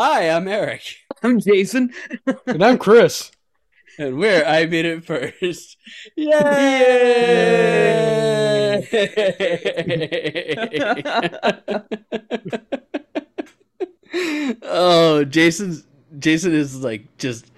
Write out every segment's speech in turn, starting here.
Hi, I'm Eric. I'm Jason. And I'm Chris. And we're I Beat It First. Yay! oh, Jason's Jason is like just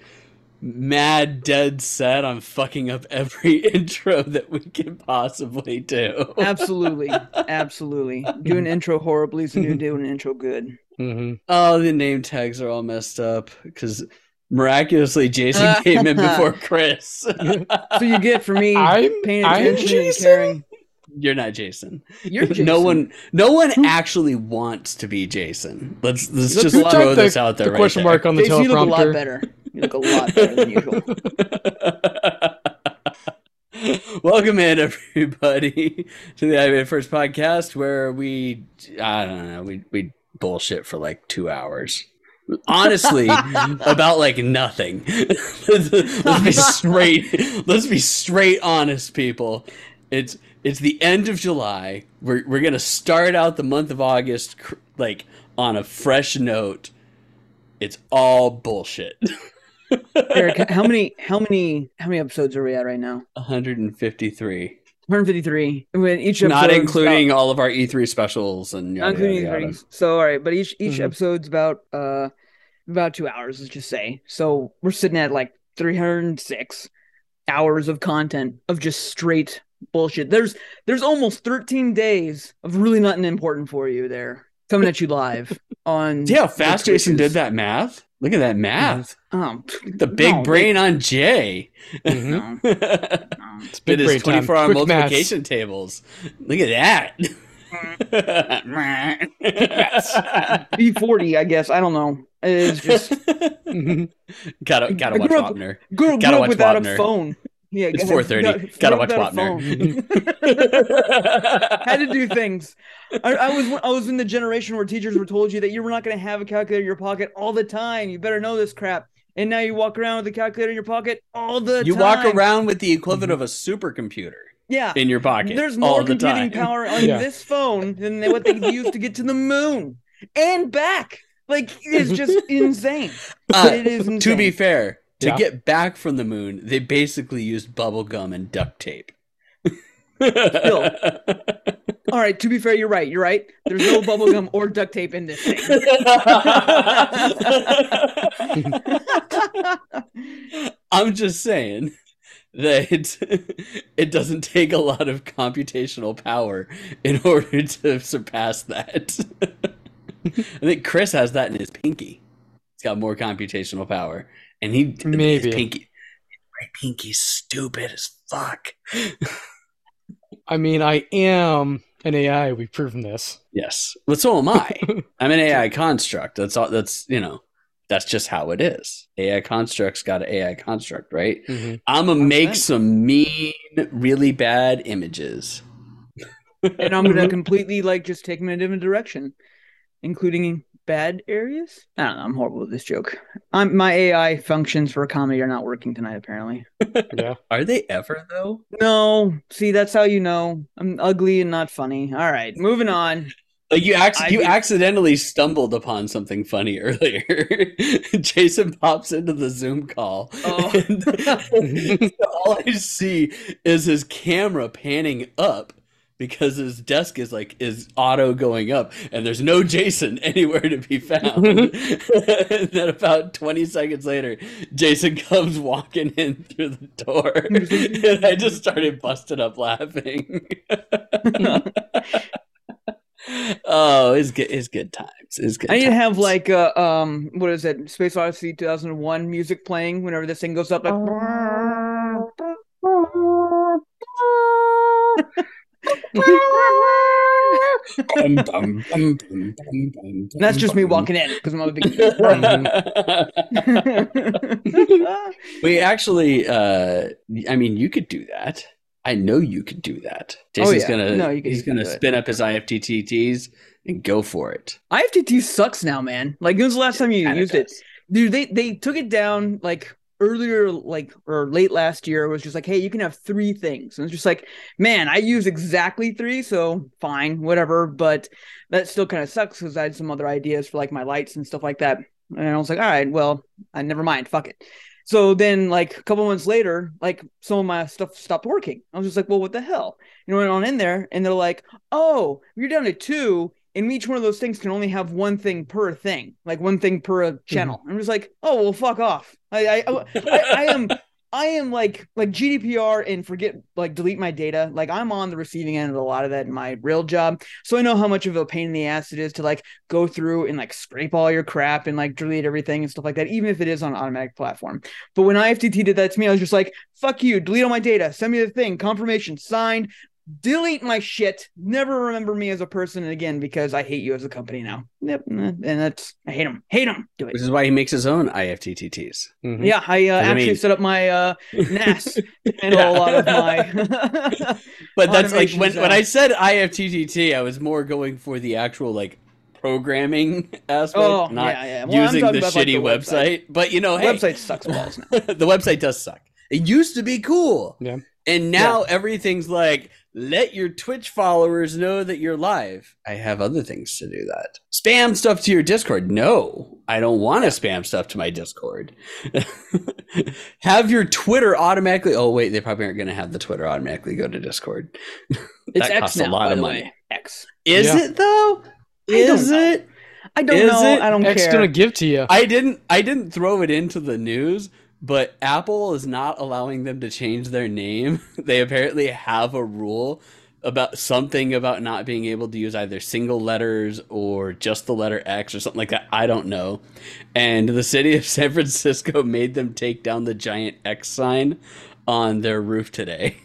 mad dead set on fucking up every intro that we can possibly do. Absolutely. Absolutely. Do an intro horribly so you do an intro good. Hmm Oh, the name tags are all messed up because miraculously Jason came in before Chris. So you get for me I'm- paying I'm attention and caring. You're not Jason. You're Jason. No one, no one actually wants to be Jason. Let's let's Look just a lot- throw the, this out there. the right question there. mark on the Jason, you look a lot better. You look a lot better than usual. Welcome in, everybody, to the I Beat It First podcast, where we, I don't know, we we bullshit for like two hours. Honestly, about like nothing. let's, be straight. Let's be straight honest, people. It's it's the end of July. We're we're gonna start out the month of August cr- like on a fresh note. It's all bullshit. Eric, how many how many how many episodes are we at right now? 153. 153. When each episode Not including all of our E3 specials and not yada, including yada, yada. things. So all right, but each each Mhm. episode's about uh about two hours, let's just say. So we're sitting at like 306 hours of content of just straight bullshit. There's there's almost 13 days of really nothing important for you there coming at you live on Yeah, fast Jason did that math? Look at that math. Um, The big No, brain on Jay. Mhm. no, Did no. It's big his brain 24 hour Quick maths. multiplication tables. Look at that. B40, I guess. I don't know. It's just gotta gotta I watch grew up- Wapner. grew, Gotta grew watch up without Wapner. a phone. Yeah, It's 4:30. got- Gotta grew watch up Wapner. Had to do things. I, I was I was in the generation where teachers were told you that you were not going to have a calculator in your pocket all the time. You better know this crap. And now you walk around with a calculator in your pocket all the you time. You walk around with the equivalent of a supercomputer yeah. in your pocket. There's all more the computing time. power on Yeah. this phone than what they used to get to the moon and back. Like it's just insane. Uh, it is insane. to be fair, to Yeah. get back from the moon, they basically used bubble gum and duct tape. All right, to be fair, you're right. You're right. There's no bubblegum or duct tape in this thing. I'm just saying that it doesn't take a lot of computational power in order to surpass that. I think Chris has that in his pinky. He's got more computational power, and he Maybe. his pinky. My pinky's stupid as fuck. I mean, I am an AI. We've proven this. Yes, but so am I. I'm an AI construct. That's all. That's you know. That's just how it is. AI constructs got an AI construct, right? Mhm. I'm gonna make sense. some mean, really bad images. and I'm gonna completely like just take them in a different direction, including bad areas. I don't know. I'm horrible with this joke. I'm my AI functions for comedy are not working tonight. Apparently, Yeah. Are they ever though? no. See, that's how you know I'm ugly and not funny. All right, moving on. Like you, ac- I you mean- accidentally stumbled upon something funny earlier. Jason pops into the Zoom call, Oh. and all I see is his camera panning up because his desk is like is auto going up, and there's no Jason anywhere to be found. and then about 20 seconds later, Jason comes walking in through the door, and I just started busting up laughing. oh, it's good. It's good times. It's good. I need to have like uh, um what is it Space Odyssey 2001 music playing whenever this thing goes up like That's just me walking in because I'm a big we actually, uh, I mean, you could do that. I know you could do that. Oh, yeah. gonna, No, you can- he's gonna do it. spin up his IFTTTs and go for it. IFTTT sucks now man like when was the last time you Kinda used it dude they they took it down like earlier like or late last year was just like hey you can have three things and it's just like man i use exactly three so fine whatever but that still kind of sucks because i had some other ideas for like my lights and stuff like that And I was like, all right, well, I never mind, fuck it. So then, like a couple months later, like some of my stuff stopped working. I was just like, well, what the hell? You know, went on in there, and they're like, oh, you're down to two, and each one of those things can only have one thing per thing, like one thing per uh, channel. I'm just like, oh, well, fuck off. I, I, I, I am. I am like like GDPR and forget like delete my data. Like I'm on the receiving end of a lot of that in my real job. So I know how much of a pain in the ass it is to like go through and like scrape all your crap and like delete everything and stuff like that, even if it is on an automatic platform. But when IFTTT did that to me, I was just like, fuck you, delete all my data, send me the thing, confirmation, signed, delete my shit. Never remember me as a person again because I hate you as a company now. Yep, and that's I hate him. Hate him. Do it. Which is why he makes his own IFTTTs. Mhm. Yeah, I uh, I actually mean- set up my uh, NAS and a lot of my. But that's like when, zone. when I said IFTTT, I was more going for the actual like programming aspect, Oh, not yeah, yeah. Well, using the about, like, shitty the website. But you know, the hey, website sucks balls now. the website does suck. It used to be cool. Yeah. And now everything's like, let your Twitch followers know that you're live. I have other things to do that. Spam stuff to your Discord. No, I don't want to spam stuff to my Discord. have your Twitter automatically. Oh, wait, they probably aren't going to have the Twitter automatically go to Discord. It's That X costs a lot of money. way. X. Is Yeah. it though? I don't Is know. it? I don't Is know. it? I don't X care. gonna give to you. I didn't I didn't throw it into the news, but Apple is not allowing them to change their name. They apparently have a rule about something about not being able to use either single letters or just the letter X or something like that. I don't know. And the city of San Francisco made them take down the giant X sign on their roof today.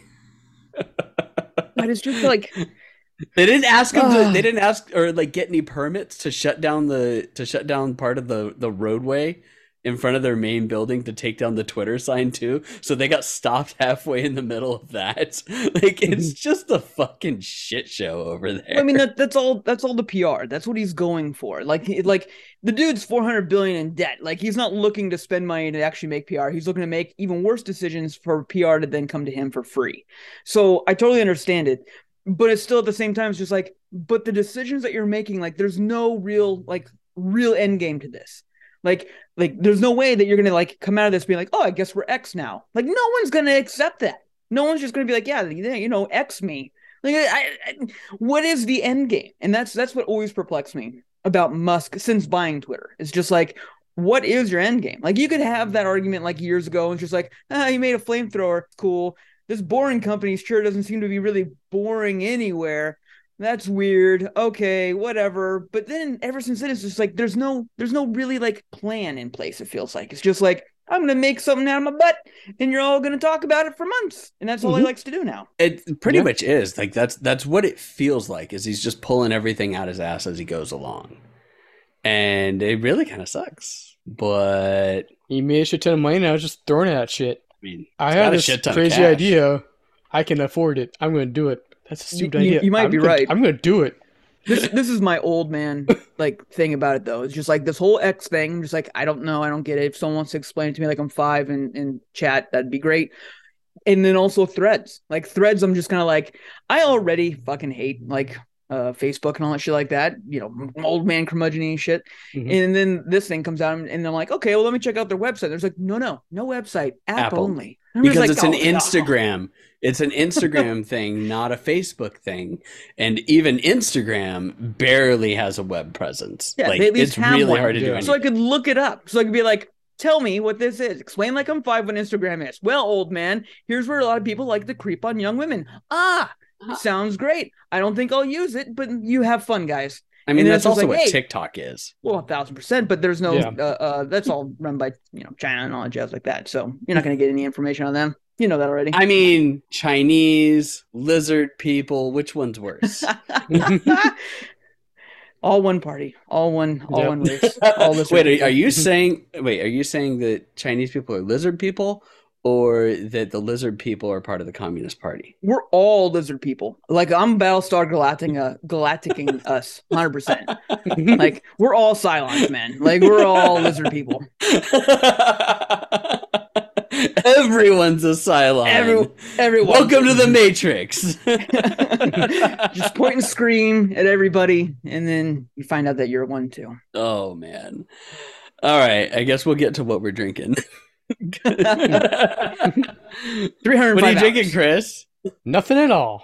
It's just like They didn't ask them to, they didn't ask or like get any permits to shut down the to shut down part of the the roadway in front of their main building to take down the Twitter sign too. So they got stopped halfway in the middle of that. Like it's mm-hmm. just a fucking shit show over there. I mean that that's all that's all the PR. That's what he's going for. Like like the dude's 400 billion in debt. Like he's not looking to spend money to actually make PR. He's looking to make even worse decisions for PR to then come to him for free. So I totally understand it. But it's still at the same time it's just like but the decisions that you're making like there's no real like real end game to this. Like like there's no way that you're to like come out of this being like, "Oh, I guess we're X now." Like no one's to accept that. No one's just to be like, "Yeah, yeah, you know, X me." Like, I, I, what is the end game? And that's that's what always perplexed me about Musk since buying Twitter. It's just like, what is your end game? Like, you could have that argument like years ago, and just like, ah, you made a flamethrower, cool. This boring company sure doesn't seem to be really boring anywhere. That's weird. Okay, whatever. But then ever since then, it's just like there's no there's no really like plan in place. It feels like it's just like I'm gonna make something out of my butt, and you're all gonna talk about it for months, and that's all he Mhm. likes to do now. it pretty Yeah. much is. Like that's that's what it feels like is he's just pulling everything out his ass as he goes along. And it really kind of sucks. But He made a shit ton of money now, just throwing at shit. I mean, I had a this shit ton of crazy cash. idea. I can afford it. I'm gonna do it. That's a stupid you- idea. you might I'm be gonna- right. I'm gonna do it. this this is my old man like thing about it though. It's just like this whole X thing. I'm just like I don't know, I don't get it. If someone wants to explain it to me like I'm five in in chat, that'd be great. And then also threads, like threads. I'm just kind of like I already fucking hate like uh Facebook and all that shit like that. You know, old man curmudgeon shit. Mhm. And then this thing comes out, and I'm like, okay, well let me check out their website. There's like, no, no, no website, app Apple. only. Because like, it's an oh, no. Instagram. It's an Instagram thing, not a Facebook thing. And even Instagram barely has a web presence. Yeah, like they at least it's have really one. hard to do anything. So I could look it up. So I could be like, tell me what this is. Explain like I'm five what Instagram is. Well, old man, here's where a lot of people like to creep on young women. Ah, Uh-huh. sounds great. I don't think I'll use it, but you have fun, guys. I mean, and that's also like, what hey. TikTok is. Well, a thousand percent, but there's no Yeah. uh, uh that's all run by you know China and all that jazz like that. So you're not gonna get any information on them. You know that already. I mean, Chinese, lizard people, which one's worse? all one party, all one, all Yep. one race. All this wait, are, are you saying wait, are you saying that Chinese people are lizard people or that the lizard people are part of the Communist Party? we're all lizard people. Like I'm Battlestar Galactica, uh, galacticing us, hundred percent. Like we're all Cylons, man. Like we're all lizard people. Everyone's a Cylon. Every, everyone. Welcome to the Matrix. Just point and scream at everybody, and then you find out that you're one too. oh man. All right, I guess we'll get to what we're drinking. Three hundred. what are you drinking. Chris? Nothing at all.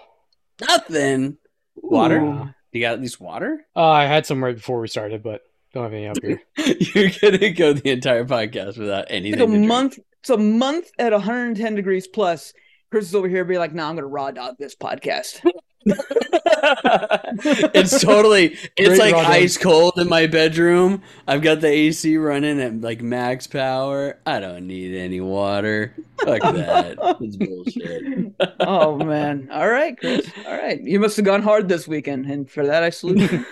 Nothing. Water? Ooh. You got at least water? Uh, I had some right before we started, but don't have any up here. You're gonna go the entire podcast without anything. It's like to a drink. month. It's a month at 110 degrees plus. Chris is over here being like, "Nah, I'm gonna raw dog this podcast." it's totally it's Great like dog. ice cold in my bedroom. I've got the AC running at like max power. I don't need any water. Fuck that. It's bullshit. oh man! All right, Chris. All right, you must have gone hard this weekend, and for that I salute you.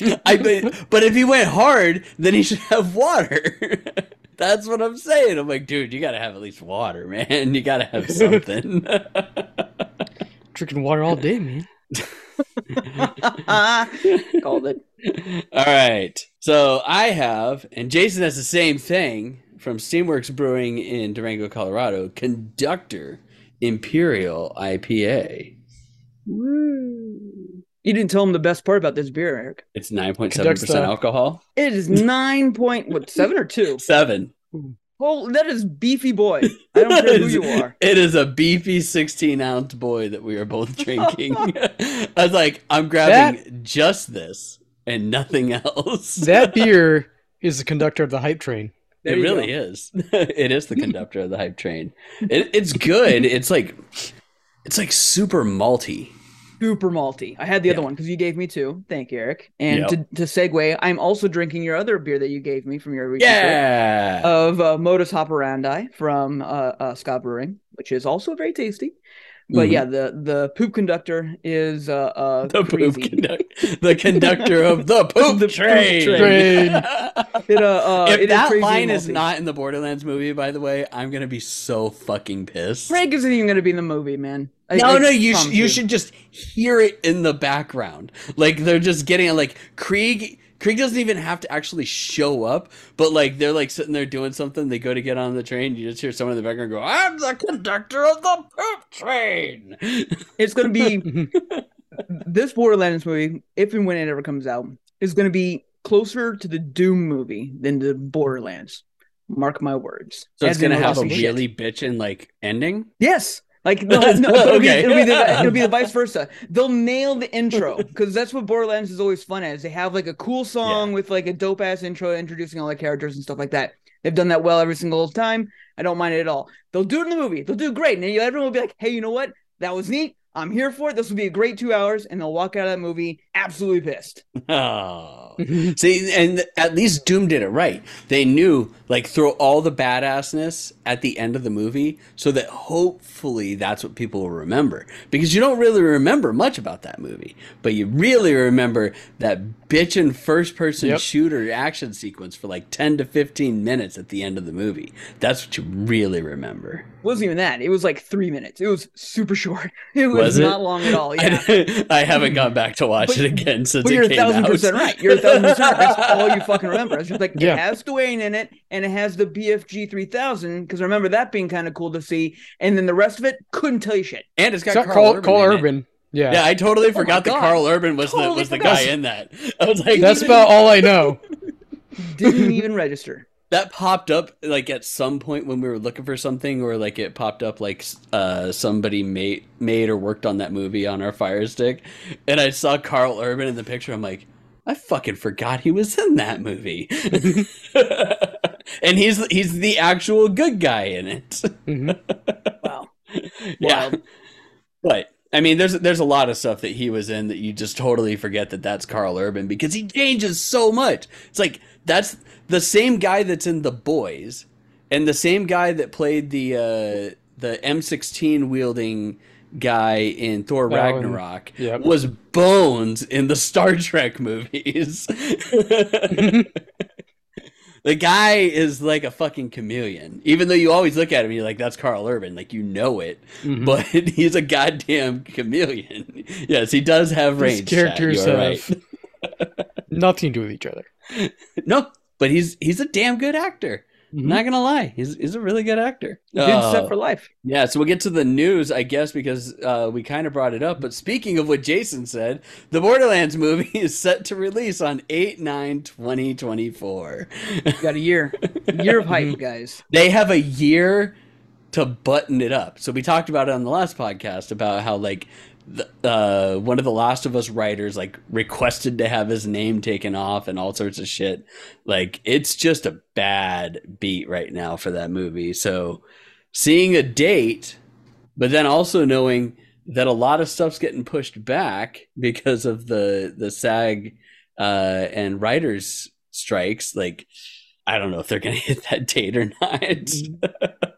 I but, but if he went hard, then he should have water. That's what I'm saying. I'm like, dude, you gotta have at least water, man. You gotta have something. Drinking water all day, man. Called it. All right. So I have, and Jason has the same thing from Steamworks Brewing in Durango, Colorado. Conductor Imperial IPA. You didn't tell him the best part about this beer, Eric. It's nine point seven percent alcohol. It is nine point what seven or two. Seven. Oh, that is beefy boy. I don't care who you are. It is a beefy sixteen ounce boy that we are both drinking. I was like, I'm grabbing just this and nothing else. That beer is the conductor of the hype train. There it really go. is. it is the conductor of the hype train. It, it's good. It's like it's like super malty. Super malty. I had the other one because you gave me two. Thank you, Eric. And Yep. to, to segue, I'm also drinking your other beer that you gave me from your Yeah. of uh, Modus Operandi from uh, uh, Scott Brewing, which is also very tasty. But Mhm. yeah, the the poop conductor is uh, uh the poop crazy. conductor, the conductor of the poop The poop train. train. It, uh, uh, if it is that line is not in the Borderlands movie, by the way, I'm gonna be so fucking pissed. Frank isn't even going to be in the movie, man. I- no, I no, you sh- you should just hear it in the background. Like they're just getting it. Like Krieg, Krieg doesn't even have to actually show up, but like they're like sitting there doing something. They go to get on the train. You just hear someone in the background go, "I'm the conductor of the poop train." It's going to be this Borderlands movie, if and when it ever comes out, is going to be closer to the Doom movie than the Borderlands. Mark my words. So it's As gonna have a really bitchin' like ending. Yes. Like no, no, it'll, be, it'll, be the, it'll be the vice versa. They'll nail the intro because that's what Borderlands is always fun as. They have like a cool song with like a dope ass intro introducing all the characters and stuff like that. They've done that well every single time. I don't mind it at all. They'll do it in the movie. They'll do great, and everyone will be like, "Hey, you know what? That was neat. I'm here for it. This will be a great two hours." And they'll walk out of that movie absolutely pissed. Oh. See, and at least Doom did it right. They knew, like, throw all the badassness at the end of the movie so that hopefully that's what people will remember. Because you don't really remember much about that movie, but you really remember that bitchin' first person Yep. shooter action sequence for like 10 to 15 minutes at the end of the movie. That's what you really remember. It wasn't even that. It was like three minutes. It was super short. It was, Was it? not long at all. Yeah. I, I haven't gone back to watch But- it again since But it you're a thousand out. percent right. You're a thousand percent. right. That's all you fucking remember. It's just like Yeah. it has Dwayne in it, and it has the BFG three thousand. Because I remember that being kind of cool to see, and then the rest of it couldn't tell you shit. and it's got It's Karl, Karl, Urban. Karl in it. Urban. Yeah. Yeah, I totally oh forgot that Karl Urban was the was the forgot. guy in that. I was like, That's about all I know. Didn't even register. That popped up like at some point when we were looking for something, or like it popped up like uh, somebody made made or worked on that movie on our Fire Stick, and I saw Karl Urban in the picture. I'm like, I fucking forgot he was in that movie, and he's he's the actual good guy in it. Mhm. Wow. yeah, Wild. but I mean, there's there's a lot of stuff that he was in that you just totally forget that that's Karl Urban because he changes so much. It's like that's the same guy that's in The Boys, and the same guy that played the uh, the M16 wielding guy in Thor Oh, and- Ragnarok yep. was Bones in the Star Trek movies. The guy is like a fucking chameleon. Even though you always look at him, you're like, "That's Karl Urban," like you know it Mhm. but he's a goddamn chameleon. Yes, he does have These range. characters have nothing to do with each other. No, but he's he's a damn good actor. Mhm. Not gonna lie, he's he's a really good actor. Good Uh, set for life. yeah, so we'll get to the news, I guess, because uh, we kind of brought it up. But speaking of what Jason said, the Borderlands movie is set to release on 8 9 2024. You got a year. A year of hype, guys. they have a year to button it up. So we talked about it on the last podcast about how, like, the, uh, one of the Last of Us writers like requested to have his name taken off and all sorts of shit. Like it's just a bad beat right now for that movie. So seeing a date, but then also knowing that a lot of stuff's getting pushed back because of the the SAG uh, and writers strikes. Like I don't know if they're gonna hit that date or not.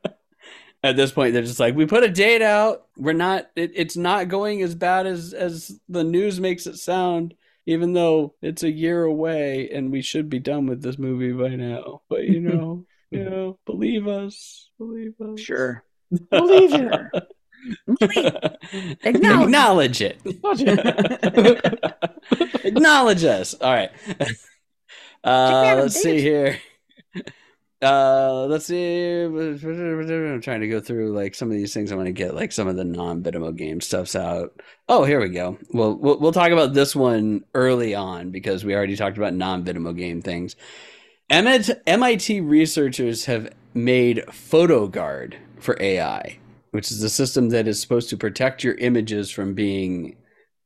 At this point, they're just like, we put a date out. We're not. It, it's not going as bad as as the news makes it sound. Even though it's a year away and we should be done with this movie by now, but you know, you know, believe us, believe us. Sure. Believe Sure. Acknowledge Acknowledge. it. Acknowledge us. All right. Uh, let's see here. Uh, let's see. I'm trying to go through like some of these things. I want to get like some of the non-Bitamo game stuffs out. Oh, here we go. Well, we'll we'll talk about this one early on because we already talked about non-Bitamo game things. MIT researchers have made PhotoGuard for AI, which is a system that is supposed to protect your images from being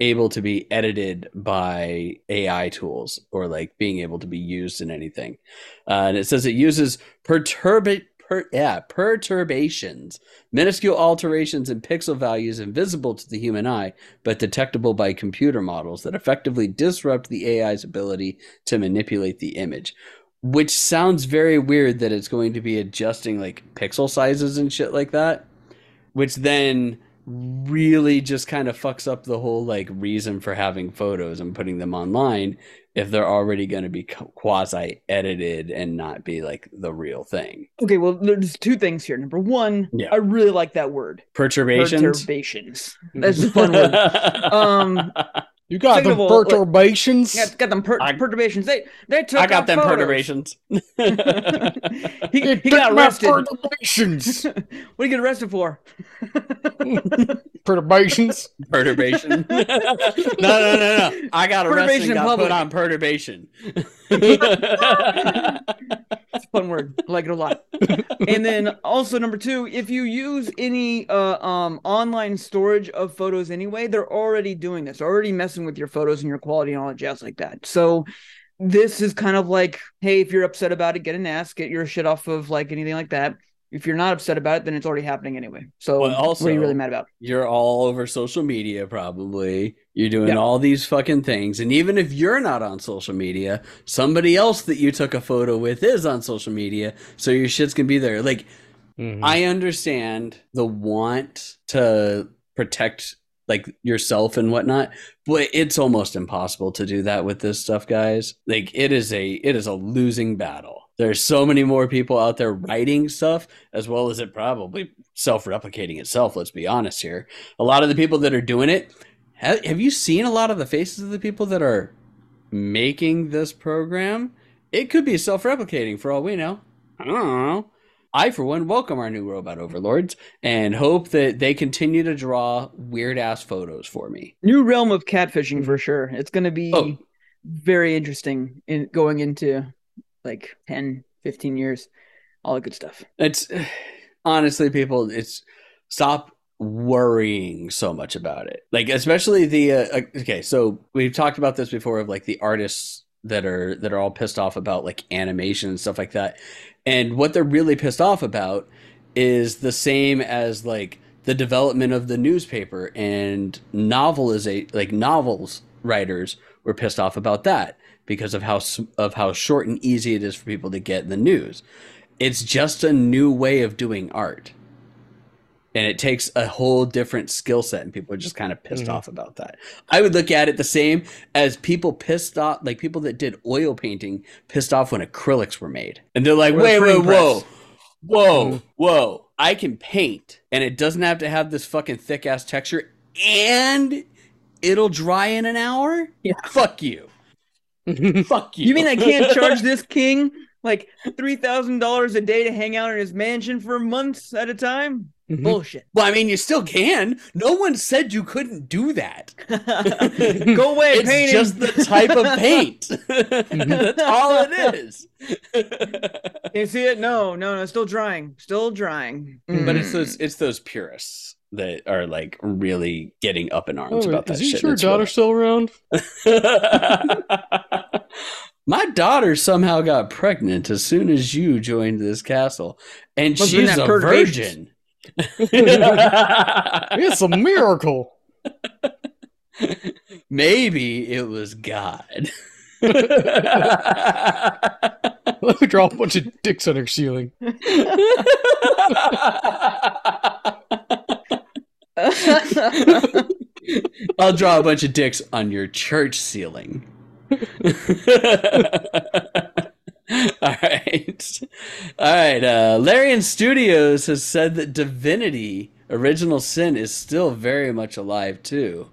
able to be edited by AI tools or like being able to be used in anything. Uh, and it says it uses perturba- per- yeah, perturbations, minuscule alterations in pixel values invisible to the human eye, but detectable by computer models that effectively disrupt the AI's ability to manipulate the image. Which sounds very weird that it's going to be adjusting like pixel sizes and shit like that, which then really just kind of fucks up the whole like reason for having photos and putting them online if they're already going to be quasi edited and not be like the real thing. Okay, well, there's two things here. Number one, Yeah. I really like that word. Perturbations. Perturbations. That's a fun word. Um, You got Second the of like- perturbations. got, got them per- I- perturbations. They they took I got them photos. perturbations. he, You he got took my arrested. what Perturbations. did he get arrested for? perturbations. perturbation. no, no, no, no. I got arrested Perturbation and got public. put on perturbation. It's a fun word. I like it a lot. and then also number two, if you use any uh, um online storage of photos anyway, they're already doing this. They're already messing with your photos and your quality and all that jazz like that. So this is kind of like, hey, if you're upset about it, get an ass, get your shit off of like anything like that. If you're not upset about it, then it's already happening anyway. So Well, what are you really mad about? You're all over social media, probably. You're doing Yeah. all these fucking things. And even if you're not on social media, somebody else that you took a photo with is on social media. So your shit's gonna be there. Like, Mhm. I understand the want to protect like yourself and whatnot, but it's almost impossible to do that with this stuff, guys. Like it is a it is a losing battle. There's so many more people out there writing stuff, as well as it probably self-replicating itself. Let's be honest here. A lot of the people that are doing it, have, have you seen a lot of the faces of the people that are making this program? It could be self-replicating for all we know. I don't know. I, for one, welcome our new robot overlords and hope that they continue to draw weird ass photos for me. New realm of catfishing for sure. It's going to be Oh. very interesting in going into like 10, 15 years. All the good stuff. It's honestly, people, it's stop worrying so much about it. Like, especially the, uh, okay, so we've talked about this before of like the artists that are, that are all pissed off about like animation and stuff like that. And what they're really pissed off about is the same as like the development of the newspaper and novelization, like novels writers were pissed off about that because of how of how short and easy it is for people to get the news. It's just a new way of doing art. And it takes a whole different skill set, and people are just kind of pissed Mhm. off about that. I would look at it the same as people pissed off, like people that did oil painting pissed off when acrylics were made. And they're like, wait, wait, whoa, whoa, Mhm. whoa. I can paint, and it doesn't have to have this fucking thick ass texture, and it'll dry in an hour? Yeah. Fuck you. Fuck you. You mean I can't charge this king like three thousand dollars a day to hang out in his mansion for months at a time. Mhm. Bullshit. Well, I mean, you still can. No one said you couldn't do that. Go away, it's painting. just the type of paint. That's all it is. You see it? No, no, no. Still drying. Still drying. but it's Mm. those it's those purists that are like really getting up in arms Oh, about that is he shit. sure It's daughter still around? My daughter somehow got pregnant as soon as you joined this castle, and Must've she's a virgin. It's a miracle. Maybe it was God. Let me draw a bunch of dicks on her ceiling. I'll draw a bunch of dicks on your church ceiling. All right. All right. Uh, Larian Studios has said that Divinity Original Sin is still very much alive, too.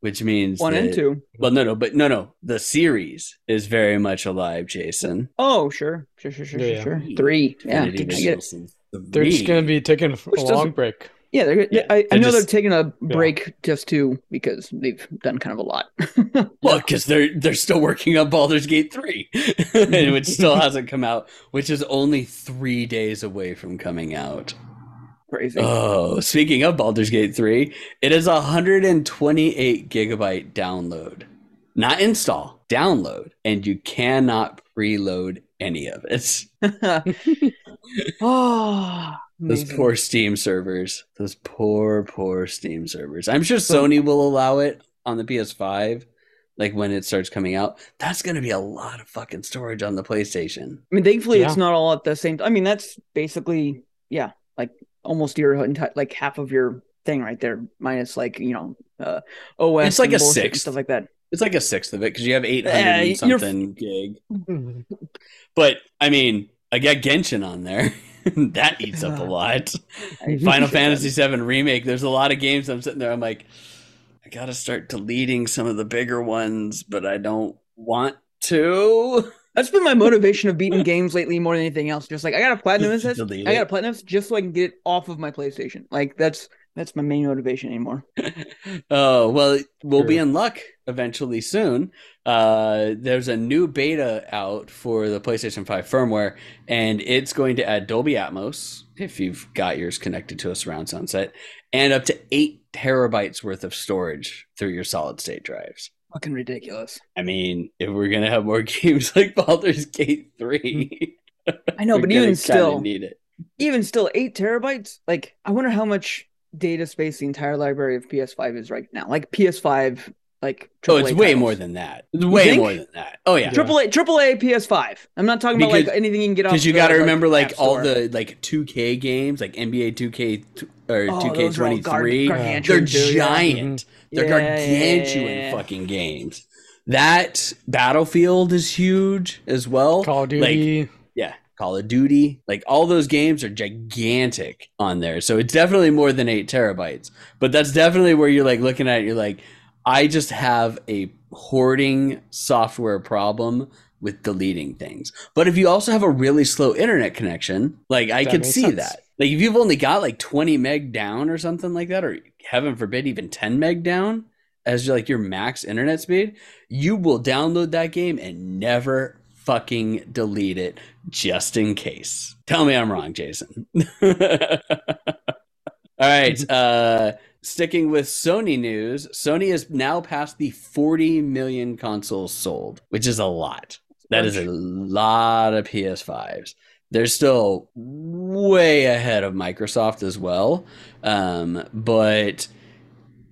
Which means. One and two. Well, no, no, but no, no. The series is very much alive, Jason. Oh, sure, sure, sure, sure, Yeah, sure, Three. Yeah, Divinity I get Original it. Sin They're just going to be taking a Which long break. Yeah, they're, Yeah, I, I they're know just- they're taking a break just too because they've done kind of a lot. Well, because they're they're still working on Baldur's Gate three, which still hasn't come out, which is only three days away from coming out. Crazy. Oh, speaking of Baldur's Gate three, it is a hundred and twenty eight gigabyte download, not install, download, and you cannot preload any of it. oh, Those poor Steam servers. Those poor, poor Steam servers. I'm sure Sony will allow it on the PS5, like when it starts coming out. That's going to be a lot of fucking storage on the PlayStation. I mean, thankfully, it's not all at the same. I mean, that's basically yeah, like almost your entire like half of your thing right there, minus like you know, uh, OS. It's like and a bullshit sixth. stuff like that. It's like a sixth of it because you have 800 Yeah, and you're- something gig. But I mean, I got Genshin on there. that eats up a lot. Final Fantasy VII Remake. There's a lot of games I'm sitting there. I'm like, I got to start deleting some of the bigger ones, but I don't want to. That's been my motivation of beating games lately more than anything else. Just like I got a platinum this, I got a platinum this just so I can get it off of my PlayStation. Like that's that's my main motivation anymore. Oh, well, we'll be in luck eventually soon. Uh, there's a new beta out for the PlayStation 5 firmware, and it's going to add Dolby Atmos if you've got yours connected to a surround sound set, and up to eight terabytes worth of storage through your solid state drives. Fucking ridiculous. I mean, if we're gonna have more games like Baldur's Gate 3, I know, but even still, need it. even still, eight terabytes. Like I wonder how much data space the entire library of PS5 is right now. Like PS5, like Oh, it's AAA way more than that. It's way more than that. Oh yeah, Triple A, Triple A PS5. I'm not talking about like anything you can get off. because you got to remember like App all the like 2K games, like NBA 2K or Oh, 2K those are all gar- 23. They're too, yeah. giant. Mm-hmm. They're Yeah, yeah, gargantuan yeah, yeah. fucking games. That Battlefield is huge as well. Call of Like, Duty. yeah, Call of Duty. Like all those games are gigantic on there. So it's definitely more than eight terabytes. But that's definitely where you're like looking at it, you're like, I just have a hoarding software problem with deleting things. But if you also have a really slow internet connection, like I That could see sense. that. Like if you've only got like 20 meg down or something like that, or heaven forbid, even 10 meg down as your, like your max internet speed, you will download that game and never fucking delete it just in case. Tell me I'm wrong, Jason. All right. Uh, sticking with Sony news, Sony has now passed the 40 million consoles sold, which is a lot. That is a lot of PS5s. They're still way ahead of Microsoft as well. Um, but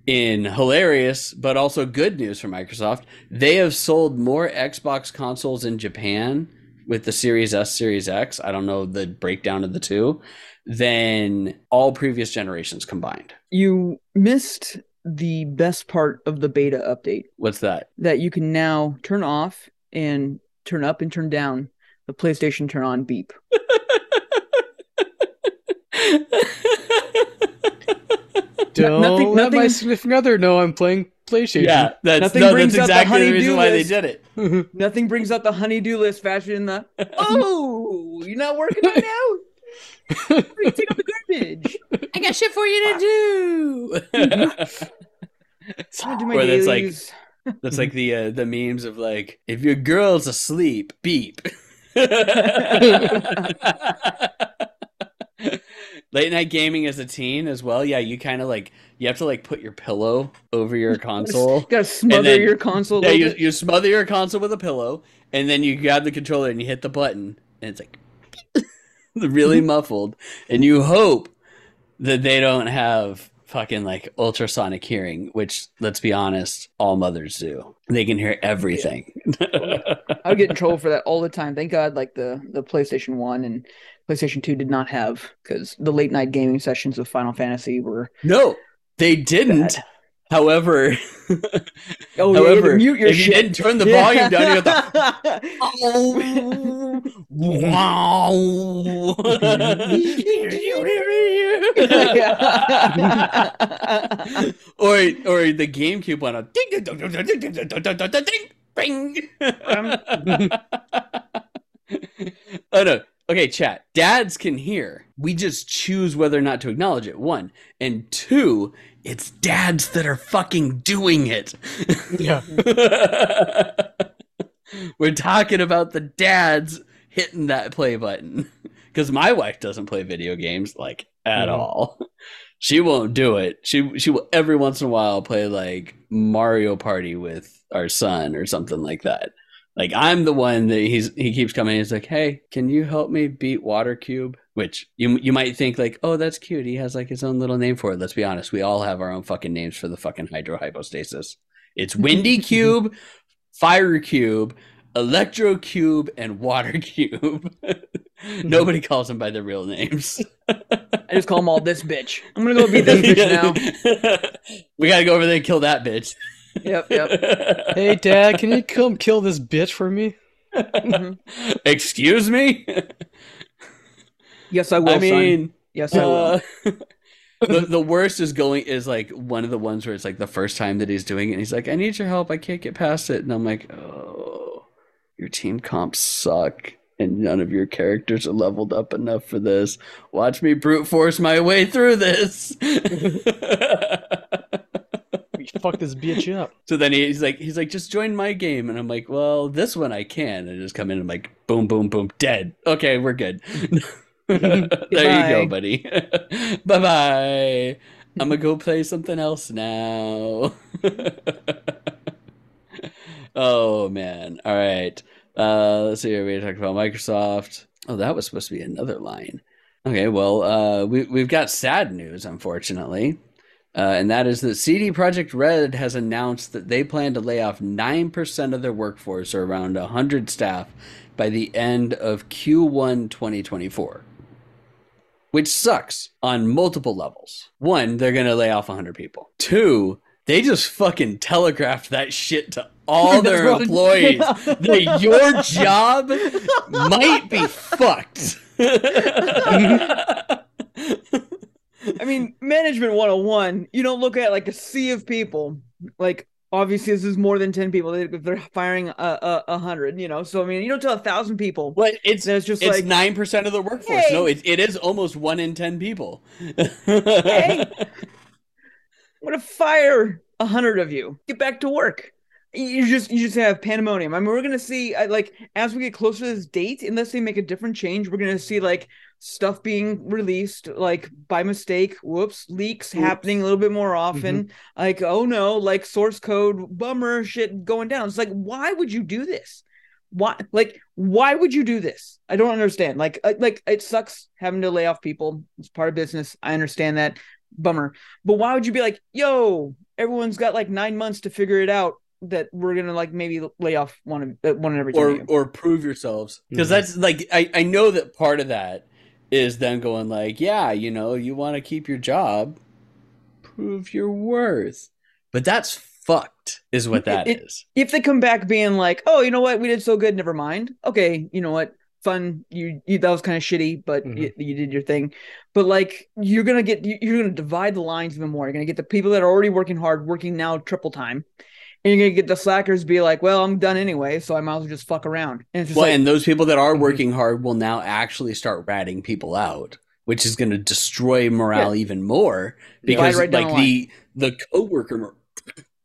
in hilarious but also good news for Microsoft, they have sold more Xbox consoles in Japan with the Series S, Series X. I don't know the breakdown of the two than all previous generations combined. You missed the best part of the beta update What's that? that you can now turn off and turn up and turn down the PlayStation turn on beep. Don't nothing- let my nothing- significant other know I'm playing PlayStation. Yeah, that's, Nothing no, brings that's up the exactly the, reason why they did it. Nothing brings up the honeydew list faster than the oh, you're not working right now. Hurry, Take out the garbage. I got shit for you to do. I'm gonna do my Where that's like- That's like the uh, the memes of like if your girl's asleep, beep. Late night gaming as a teen as well. Yeah, you kind of like you have to like put your pillow over your console. gotta smother then- your console. Yeah, you, you smother your console with a pillow, and then you grab the controller and you hit the button, and it's like really muffled, and you hope that they don't have fucking like ultrasonic hearing, which let's be honest, all mothers do. They can hear everything. I would get in trouble for that all the time. Thank God, like the the PlayStation One and PlayStation 2 did not have because the late night gaming sessions of Final Fantasy were. No, they didn't. Bad. However, oh, however, you if shit. you didn't turn the volume down, you got the oh, or or the GameCube one, a ding ding ding ding ding ding ding. ding. oh no, Okay, chat. Dads can hear. We just choose whether or not to acknowledge it. One. And two, it's dads that are fucking doing it. Yeah. We're talking about the dads hitting that play button. Because my wife doesn't play video games like at Mhm. all. She won't do it. She she will every once in a while play like Mario Party with our son or something like that. Like I'm the one that he's he keeps coming. He's like, "Hey, can you help me beat Water Cube?" Which you you might think like, "Oh, that's cute. He has like his own little name for it." Let's be honest. We all have our own fucking names for the fucking hydrohypostasis. It's Windy Cube, Fire Cube, Electro Cube, and Water Cube. Nobody calls them by their real names. I just call them all this bitch. I'm gonna go beat this bitch now. we gotta go over there and kill that bitch. Yep, yep. Hey, Dad, can you come kill this bitch for me? Mhm. Excuse me? Yes, I will. I son. mean, yes, I will. uh, the the worst is going is like one of the ones where it's like the first time that he's doing it. And he's like, "I need your help. I can't get past it." And I'm like, "Oh, your team comps suck, and none of your characters are leveled up enough for this. Watch me brute force my way through this." Fuck this bitch up. So then he's like, he's like, just join my game, and I'm like, well, this one I can, and just come in and I'm like, boom, boom, boom, dead. Okay, we're good. there you go, buddy. bye bye. I'm gonna go play something else now. oh man. All right. Uh, let's see. We talked about Microsoft. Oh, that was supposed to be another line. Okay. Well, uh, we we've got sad news, unfortunately. Uh, and that is that CD Projekt Red has announced that they plan to lay off 9% of their workforce, or around 100 staff, by the end of Q1 2024. Which sucks on multiple levels. One, they're going to lay off 100 people. Two, they just fucking telegraphed that shit to all their employees that your job might be fucked. I mean, management 101, you don't look at like a sea of people. Like, obviously, this is more than 10 people. They, they're firing a, a, a hundred, you know. So, I mean, you don't tell a thousand people. Well, it's it's just it's like, nine percent of the workforce. Hey. No, it, it is almost one in ten people. Hey. I'm gonna fire a hundred of you. Get back to work. You just you just have pandemonium. I mean, we're gonna see uh, like as we get closer to this date, unless they make a different change, we're gonna see like stuff being released like by mistake. Whoops, leaks happening a little bit more often. Like oh no, like source code bummer shit going down. It's like why would you do this? Why like why would you do this? I don't understand. Like uh, like it sucks having to lay off people. It's part of business. I understand that bummer. But why would you be like, yo, everyone's got like nine months to figure it out that we're gonna like maybe lay off one of uh, one every two of or or prove yourselves because Mhm. that's like I I know that part of that is them going like yeah you know you want to keep your job, prove your worth, but that's fucked is what that is. It- If they come back being like, oh, you know what, we did so good, never mind. Okay, you know what, fun. You, you that was kind of shitty, but Mhm. you, you did your thing. But like you're gonna get you- you're gonna divide the lines even more. You're gonna get the people that are already working hard, working now triple time, and you're gonna get the slackers be like, well, I'm done anyway, so I might as well just fuck around. And it's just Well, like, and those people that are Mhm. working hard will now actually start ratting people out, which is going to destroy morale even more because Right like the the the coworker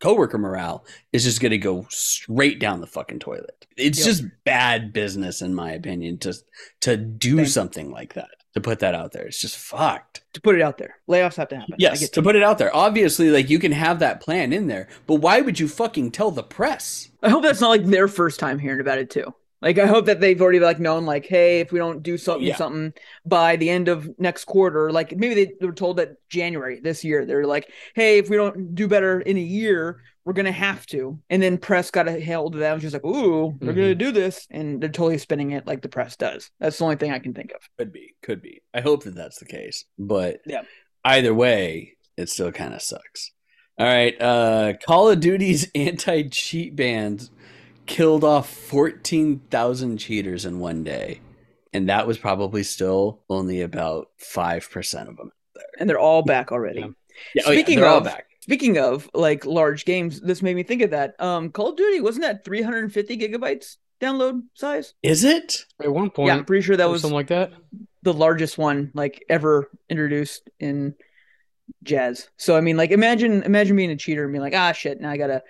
coworker morale is just going to go straight down the fucking toilet. It's Yep. just bad business in my opinion to to do Same. something like that. To put that out there, it's just fucked. to put it out there, layoffs have to happen. Yes, get to put it out there. Obviously, like you can have that plan in there, but why would you fucking tell the press? I hope that's not like their first time hearing about it too. Like I hope that they've already like known like, hey, if we don't do something Yeah. something by the end of next quarter, like maybe they were told that January this year, they're like, hey, if we don't do better in a year, we're gonna have to. And then press got a hold of that, and was just like, ooh, they're gonna do this, and they're totally spinning it like the press does. That's the only thing I can think of. Could be, could be. I hope that that's the case, but Yeah. either way, it still kind of sucks. All right, uh, Call of Duty's anti-cheat bans killed off fourteen thousand cheaters in one day, and that was probably still only about five percent of them. And they're all back already. Yeah. Yeah, oh yeah, Speaking they're all back. Speaking of like large games, this made me think of that. Um, Call of Duty wasn't that 350 gigabytes download size? Is it? At one point, yeah, I'm pretty sure that was something like that. the largest one like ever introduced in jazz. So I mean, like imagine imagine being a cheater and being like, ah shit, now I gotta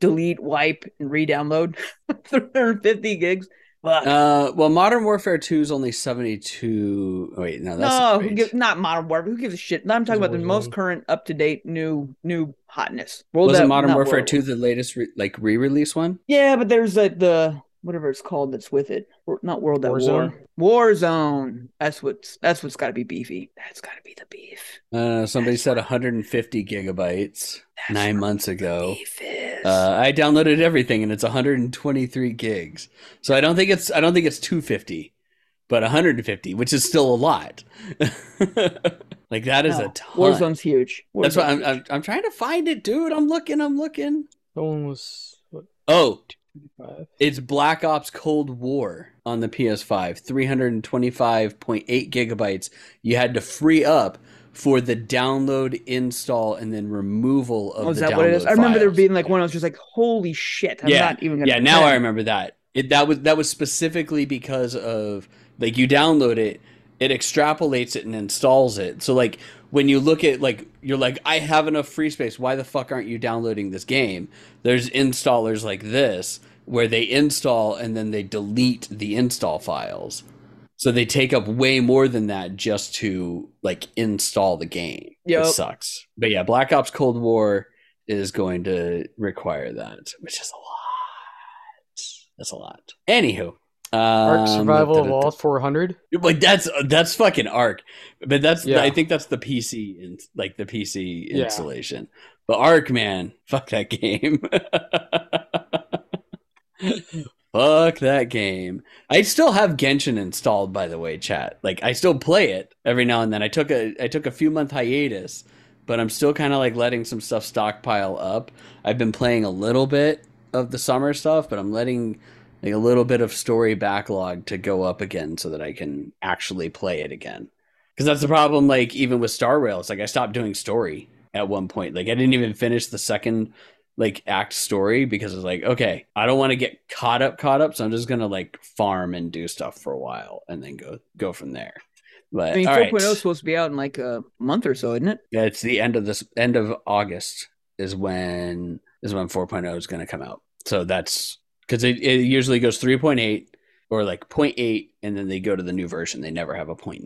delete, wipe, and re-download 350 gigs. Fuck. Uh, well, Modern Warfare Two is only seventy-two. oh, Wait, no, that's no, not who right. gives, not Modern Warfare. Who gives a shit? I'm talking about the most current, up to date, new, new hotness. World Wasn't at- Modern Warfare Two the latest re- like re-release one? Yeah, but there's like the whatever it's called that's with it. Not World at War. Warzone? Warzone. That's what's that's what's got to be beefy. That's got to be the beef. Uh, somebody That's said 150 gigabytes That's nine months ago. beef is. Uh, I downloaded everything and it's 123 gigs. So I don't think it's I don't think it's 250, but 150, which is still a lot. like that is No, a ton. Warzone's huge. That's what Warzone's I'm. I'm I'm trying to find it, dude. I'm looking. I'm looking. That one was what Oh, five? It's Black Ops Cold War on the PS5, 325.8 gigabytes. You had to free up for the download, install, and then removal of Oh, is the that what it is? I remember there being like one. I was just like, "Holy shit!" I'm Yeah, not even gonna. yeah now i remember that it that was that was specifically because of like you download it it extrapolates it and installs it so like when you look at like you're like i have enough free space why the fuck aren't you downloading this game there's installers like this where they install and then they delete the install files so they take up way more than that just to like install the game it sucks but yeah black ops cold war is going to require that which is a lot that's a lot. Anywho, Ark um, Survival da- da- da- Evolved 400. Like that's that's fucking Ark, but that's Yeah. I think that's the PC in, like the PC Yeah. installation. But Ark, man, fuck that game. fuck that game. I still have Genshin installed, by the way, chat. Like I still play it every now and then. I took a I took a few month hiatus, but I'm still kind of like letting some stuff stockpile up. I've been playing a little bit of the summer stuff, but I'm letting like a little bit of story backlog to go up again so that I can actually play it again. Because that's the problem. Like even with Star Rails, like I stopped doing story at one point. Like I didn't even finish the second like act story because it's like okay, I don't want to get caught up, caught up. So I'm just gonna like farm and do stuff for a while and then go go from there. But I mean, 4.0 right. is supposed to be out in like a month or so, isn't it? Yeah, it's the end of this end of August is when is when 4.0 is going to come out. So that's because it, it usually goes 3.8 or like 0.8 and then they go to the new version. They never have a 0.9.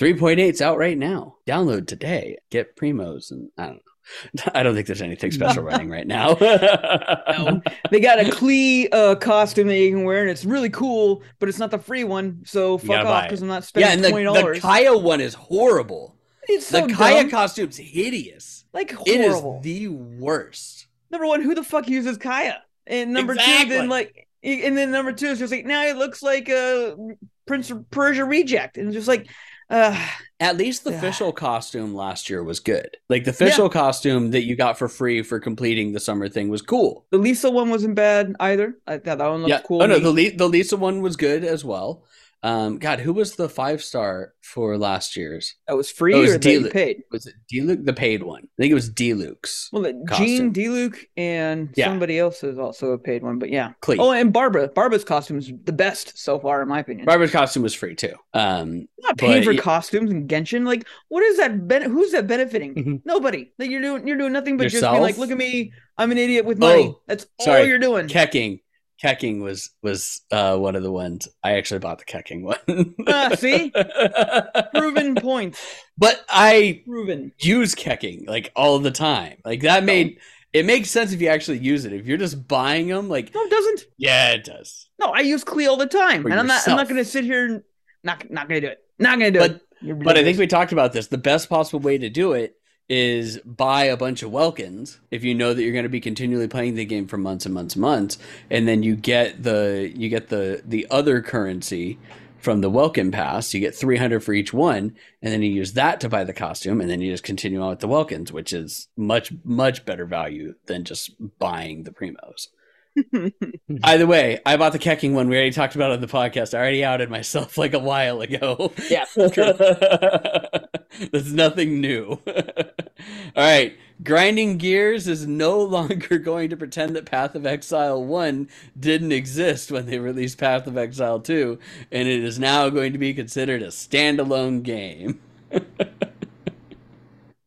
3.8's out right now. Download today. Get primos and I don't know. I don't think there's anything special running right now. No. they got a Klee uh, costume that you can wear, and it's really cool, but it's not the free one. So fuck off because I'm not spending yeah, spending and the, twenty the dollars. Kaeya one is horrible. it's so the Kaeya costume's hideous. like It is the worst. number one, who the fuck uses Kaeya? And number two, then like, and then number two is just like now it looks like a Prince of Persia reject, and it's just like Uh, At least the Yeah. official costume last year was good. Like the official costume that you got for free for completing the summer thing was cool. the Lisa one wasn't bad either. I thought that one looked yeah. cool. Oh no, the. Le- the Lisa one was good as well. Um, God, who was the five star for last year's? that was free Oh, was or you Delu- paid. Was it Diluc's? The paid one. I think it was Diluc's. Well, the costume. Jean Diluc and Yeah. somebody else is also a paid one, but yeah. Oh, and Barbara. Barbara's costume is the best so far, in my opinion. Barbara's costume was free too. Um, not paying for y- costumes and Genshin. Like, what is that? Ben- who's that benefiting? Mm-hmm. Mhm. Nobody. Like, you're doing you're doing nothing but just be Yourself? like, look at me, I'm an idiot with money. Oh, That's all sorry. you're doing. Keqing. Keqing was was uh, one of the ones. I actually bought the Keqing one. Ah, see? Proven point. But I Proven. use Keqing like all the time. Like that made it makes sense if you actually use it. If you're just buying them, like No, it doesn't. yeah, it does. No, I use Klee all the time, For and I'm not. I'm not going to sit here and not not going to do it. Not going to do But- it. You're But I think we talked about this. The best possible way to do it is buy a bunch of Welkins if you know that you're going to be continually playing the game for months and months and months, and then you get the you get the the other currency from the Welkin pass. You get 300 for each one, and then you use that to buy the costume, and then you just continue on with the Welkins, which is much much better value than just buying the primos. Either way, I bought the Keqing one. We already talked about it on the podcast. I already outed myself like a while ago. Yeah, true. That's nothing new. All right. Grinding Gears is no longer going to pretend that Path of Exile 1 didn't exist when they released Path of Exile 2, and it is now going to be considered a standalone game.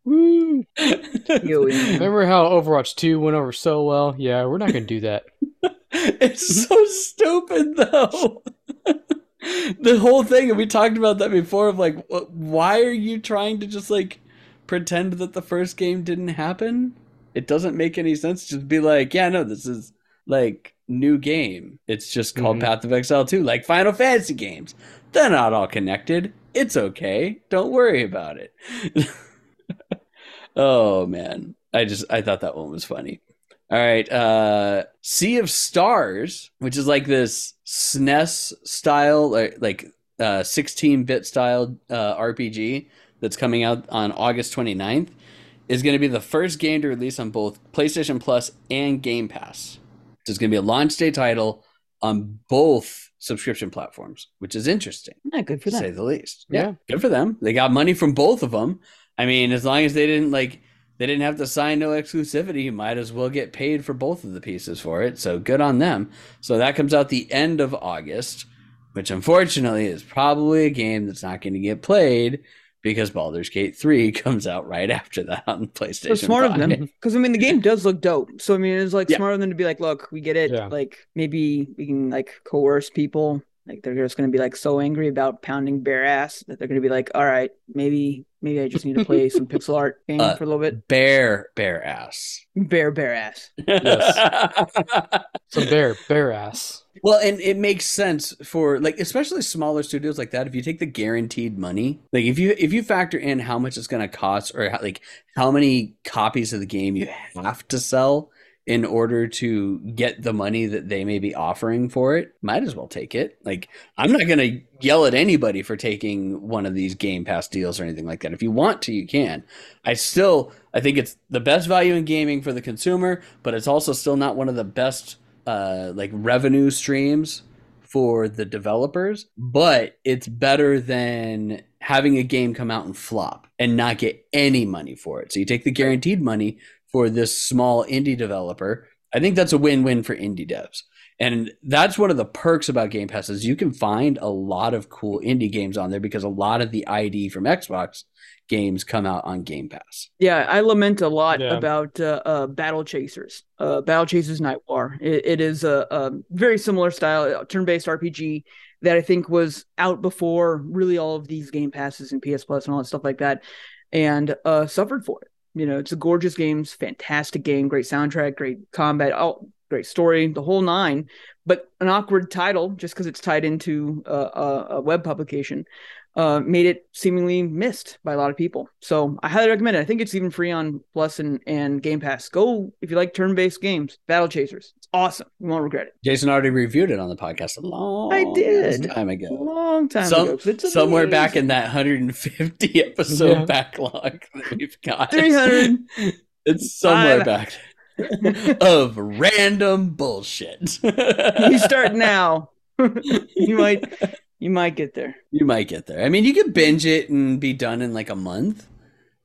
Woo! Remember how Overwatch 2 went over so well? Yeah, we're not going to do that. it's so stupid though the whole thing and we talked about that before of like wh- why are you trying to just like pretend that the first game didn't happen? It doesn't make any sense just be like yeah no this is like new game. It's just called Mhm. path of exile 2 like final fantasy games. They're not all connected. It's okay. Don't worry about it. Oh man. I just i thought that one was funny all right, uh Sea of Stars, which is like this SNES style, like like uh 16-bit style uh RPG that's coming out on August 29th, is going to be the first game to release on both PlayStation Plus and Game Pass. So it's going to be a launch day title on both subscription platforms, which is interesting Yeah, good for to say the least. Yeah. good for them. They got money from both of them. I mean, as long as they didn't like, they didn't have to sign no exclusivity. You might as well get paid for both of the pieces for it. So good on them. So that comes out the end of August, which unfortunately is probably a game that's not going to get played because Baldur's Gate 3 comes out right after that on PlayStation. So smart of them, because I mean the game does look dope. So I mean it's like Yeah. smart of them to be like, look, we get it. Yeah. Like maybe we can like coerce people. Like they're just gonna be like so angry about pounding bare ass that they're gonna be like, all right, maybe maybe I just need to play some pixel art game Uh, for a little bit. Bear, bear ass. Bare bare ass. Yes. some bear, bear ass. Well, and it makes sense for like especially smaller studios like that. If you take the guaranteed money, like if you if you factor in how much it's going to cost or how, like how many copies of the game you have to sell in order to get the money that they may be offering for it, might as well take it. Like I'm not going to yell at anybody for taking one of these Game Pass deals or anything like that. If you want to, you can. I still I think it's the best value in gaming for the consumer, but it's also still not one of the best uh, like revenue streams for the developers, but it's better than having a game come out and flop and not get any money for it. So you take the guaranteed money for this small indie developer. I think that's a win-win for indie devs. And that's one of the perks about Game Pass is you can find a lot of cool indie games on there because a lot of the ID from Xbox games come out on Game Pass. Yeah, I lament a lot Yeah. about uh, uh, Battle Chasers. Uh, Battle Chasers Night War. It, it is a, a very similar style, uh, turn-based RPG that I think was out before really all of these Game Passes and PS Plus and all that stuff like that, and uh, suffered for it. You know, it's a gorgeous game, a fantastic game, great soundtrack, great combat, all great story, the whole nine. But an awkward title just because it's tied into uh, a, a web publication. Uh, made it seemingly missed by a lot of people. So I highly recommend it. I think it's even free on Plus and, and Game Pass. Go if you like turn based games, Battle Chasers. It's awesome. You won't regret it. Jason already reviewed it on the podcast a long I did. time ago. A long time Some- ago. Somewhere back in that 150 episode Yeah. backlog that we've got. 300. It's somewhere Five. back of random bullshit. you start now. you might you might get there. You might get there. I mean, you could binge it and be done in like a month.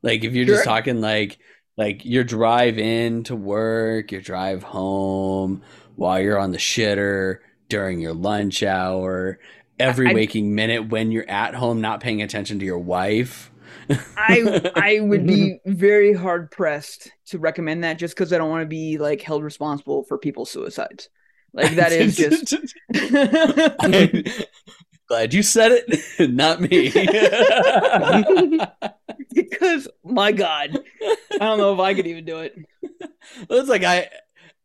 Like if you're just talking like like your drive in to work, your drive home, while you're on the shitter, during your lunch hour, every I- waking minute when you're at home not paying attention to your wife. I I would be very hard pressed to recommend that just because I don't want to be like held responsible for people's suicides. Like that is just Glad you said it, not me. because my God, I don't know if I could even do it. Well, it's like I,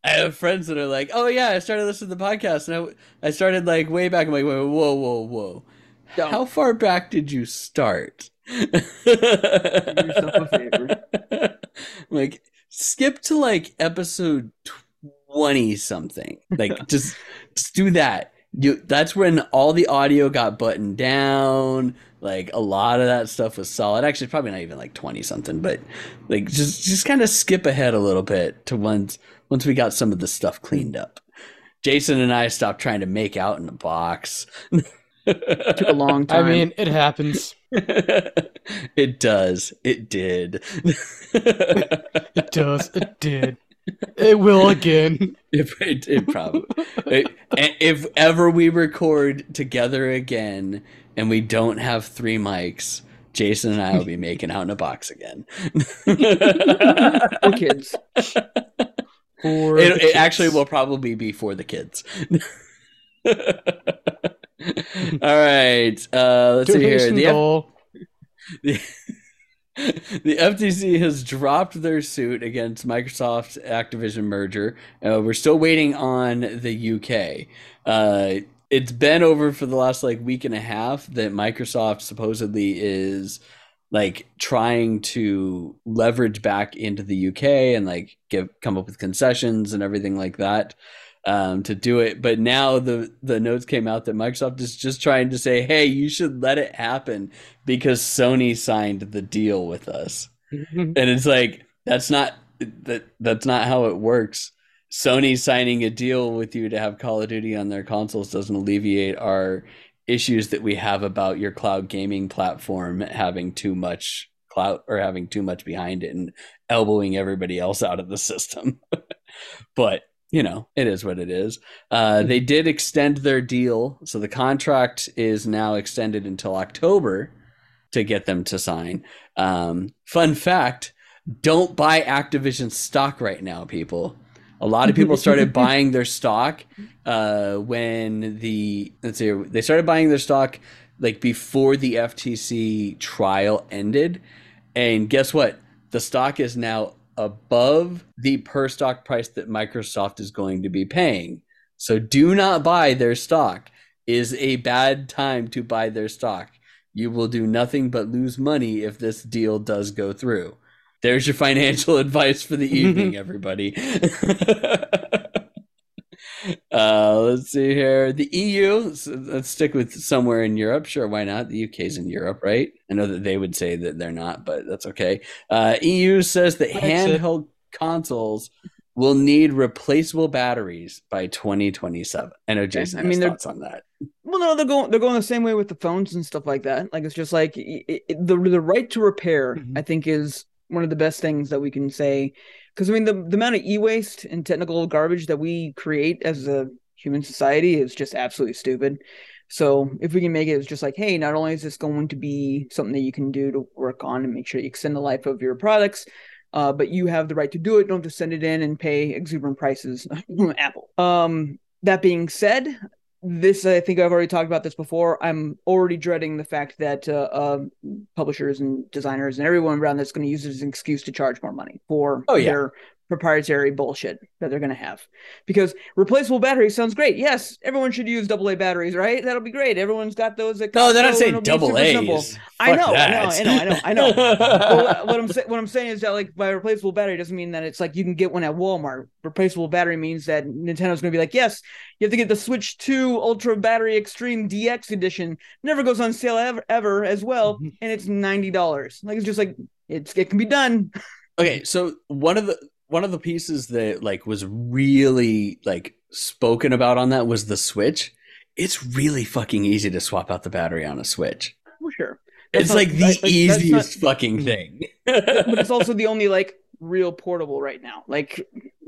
I have friends that are like, "Oh yeah, I started listening to the podcast, and I, I started like way back." I'm like, "Whoa, whoa, whoa, whoa! Don't. How far back did you start?" yourself a favor. like, skip to like episode twenty something. Like, just just do that. You that's when all the audio got buttoned down. Like a lot of that stuff was solid. Actually, probably not even like twenty something, but like just just kind of skip ahead a little bit to once once we got some of the stuff cleaned up. Jason and I stopped trying to make out in a box. it Took a long time. I mean, it happens. it does. It did. It does. It did. It will again. It, it, it probably. it- if ever we record together again and we don't have three mics, Jason and I will be making out in a box again. for kids. For it, the it kids. actually will probably be for the kids. All right. Uh, let's see here. Donation The, F- goal. the, FTC has dropped their suit against Microsoft's Activision merger. Uh, we're still waiting on the UK. Uh, it's been over for the last like week and a half that Microsoft supposedly is like trying to leverage back into the UK and like give come up with concessions and everything like that um, to do it. But now the the notes came out that Microsoft is just trying to say, "Hey, you should let it happen because Sony signed the deal with us." And it's like that's not that that's not how it works. Sony signing a deal with you to have Call of Duty on their consoles doesn't alleviate our issues that we have about your cloud gaming platform having too much clout or having too much behind it and elbowing everybody else out of the system. but you know, it is what it is. Uh, they did extend their deal, so the contract is now extended until October to get them to sign. Um, fun fact: don't buy Activision stock right now, people. A lot of people started buying their stock uh, when the let's see, they started buying their stock like before the FTC trial ended, and guess what? The stock is now above the per stock price that Microsoft is going to be paying. So do not buy their stock. Is a bad time to buy their stock. You will do nothing but lose money if this deal does go through. There's your financial advice for the evening, everybody. uh, let's see here. The EU, so let's stick with somewhere in Europe. Sure, why not? The UK's in Europe, right? I know that they would say that they're not, but that's okay. Uh, EU says that handheld consoles will need replaceable batteries by 2027. I know Jason I mean, thoughts on that. Well, no, they're going they're going the same way with the phones and stuff like that. Like it's just like i i the the right to repair. Mhm. I think is one of the best things that we can say. Because I mean, the the amount of e waste and technical garbage that we create as a human society is just absolutely stupid. So if we can make it, it's just like, hey, not only is this going to be something that you can do to work on and make sure you extend the life of your products, uh, but you have the right to do it. Don't just send it in and pay exuberant prices Apple. Um, that being said, this I think I've already talked about this before. I'm already dreading the fact that uh, uh, publishers and designers and everyone around that's going to use it as an excuse to charge more money for Oh, yeah. their proprietary bullshit that they're going to have because replaceable batteries sounds great yes everyone should use double a batteries right that'll be great everyone's got those at No, they're not saying and it'll be double. A's. I know, I know. I know, I know, I know. well, what I'm saying, what I'm saying is that like by replaceable battery doesn't mean that it's like you can get one at Walmart. Replaceable battery means that Nintendo's going to be like, yes, you have to get the Switch 2 Ultra Battery Extreme DX Edition. Never goes on sale ever, ever as well, mm-hmm. and it's ninety dollars. Like it's just like it's it can be done. Okay, so one of the one of the pieces that like was really like spoken about on that was the Switch. It's really fucking easy to swap out the battery on a Switch. For sure, That's It's not- like the like- like, easiest not- fucking thing. but it's also the only like real portable right now. Like,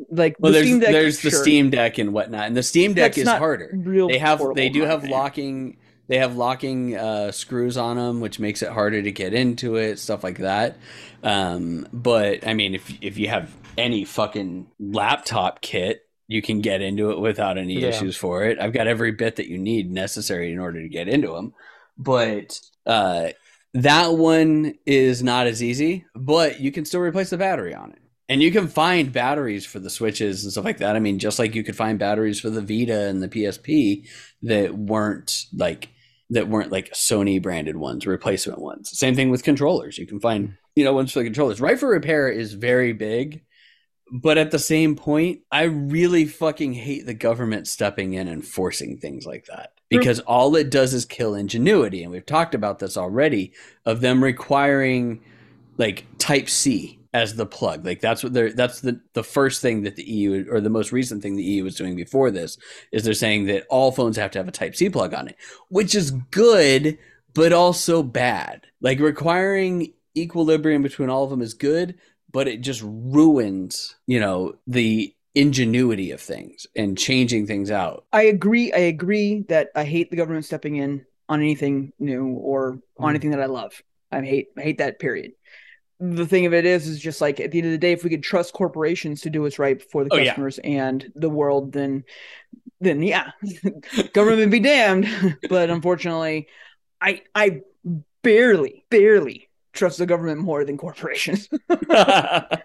like well, the there's Deck. there's the Steam Deck and whatnot, and the Steam Deck That's is harder. Real They have they do have locking they have locking uh, screws on them, which makes it harder to get into it, stuff like that. Um, but I mean, if if you have any fucking laptop kit, you can get into it without any Yeah. issues for it. I've got every bit that you need necessary in order to get into them. But uh, that one is not as easy, but you can still replace the battery on it. And you can find batteries for the switches and stuff like that. I mean, just like you could find batteries for the Vita and the PSP that weren't like that weren't like Sony branded ones, replacement ones. Same thing with controllers. You can find, you know, ones for the controllers. Right for repair is very big, but at the same point, I really fucking hate the government stepping in and forcing things like that. Because all it does is kill ingenuity. And we've talked about this already of them requiring like type C as the plug. Like that's what they're that's the the first thing that the EU or the most recent thing the EU was doing before this is they're saying that all phones have to have a type C plug on it, which is good but also bad. Like requiring equilibrium between all of them is good, but it just ruins, you know, the ingenuity of things and changing things out. I agree. I agree that I hate the government stepping in on anything new or on Mm. anything that I love. I hate I hate that period. The thing of it is, is just like at the end of the day, if we could trust corporations to do what's right for the Oh, yeah. customers and the world, then then yeah, government be damned. but unfortunately, I I barely barely trust the government more than corporations. but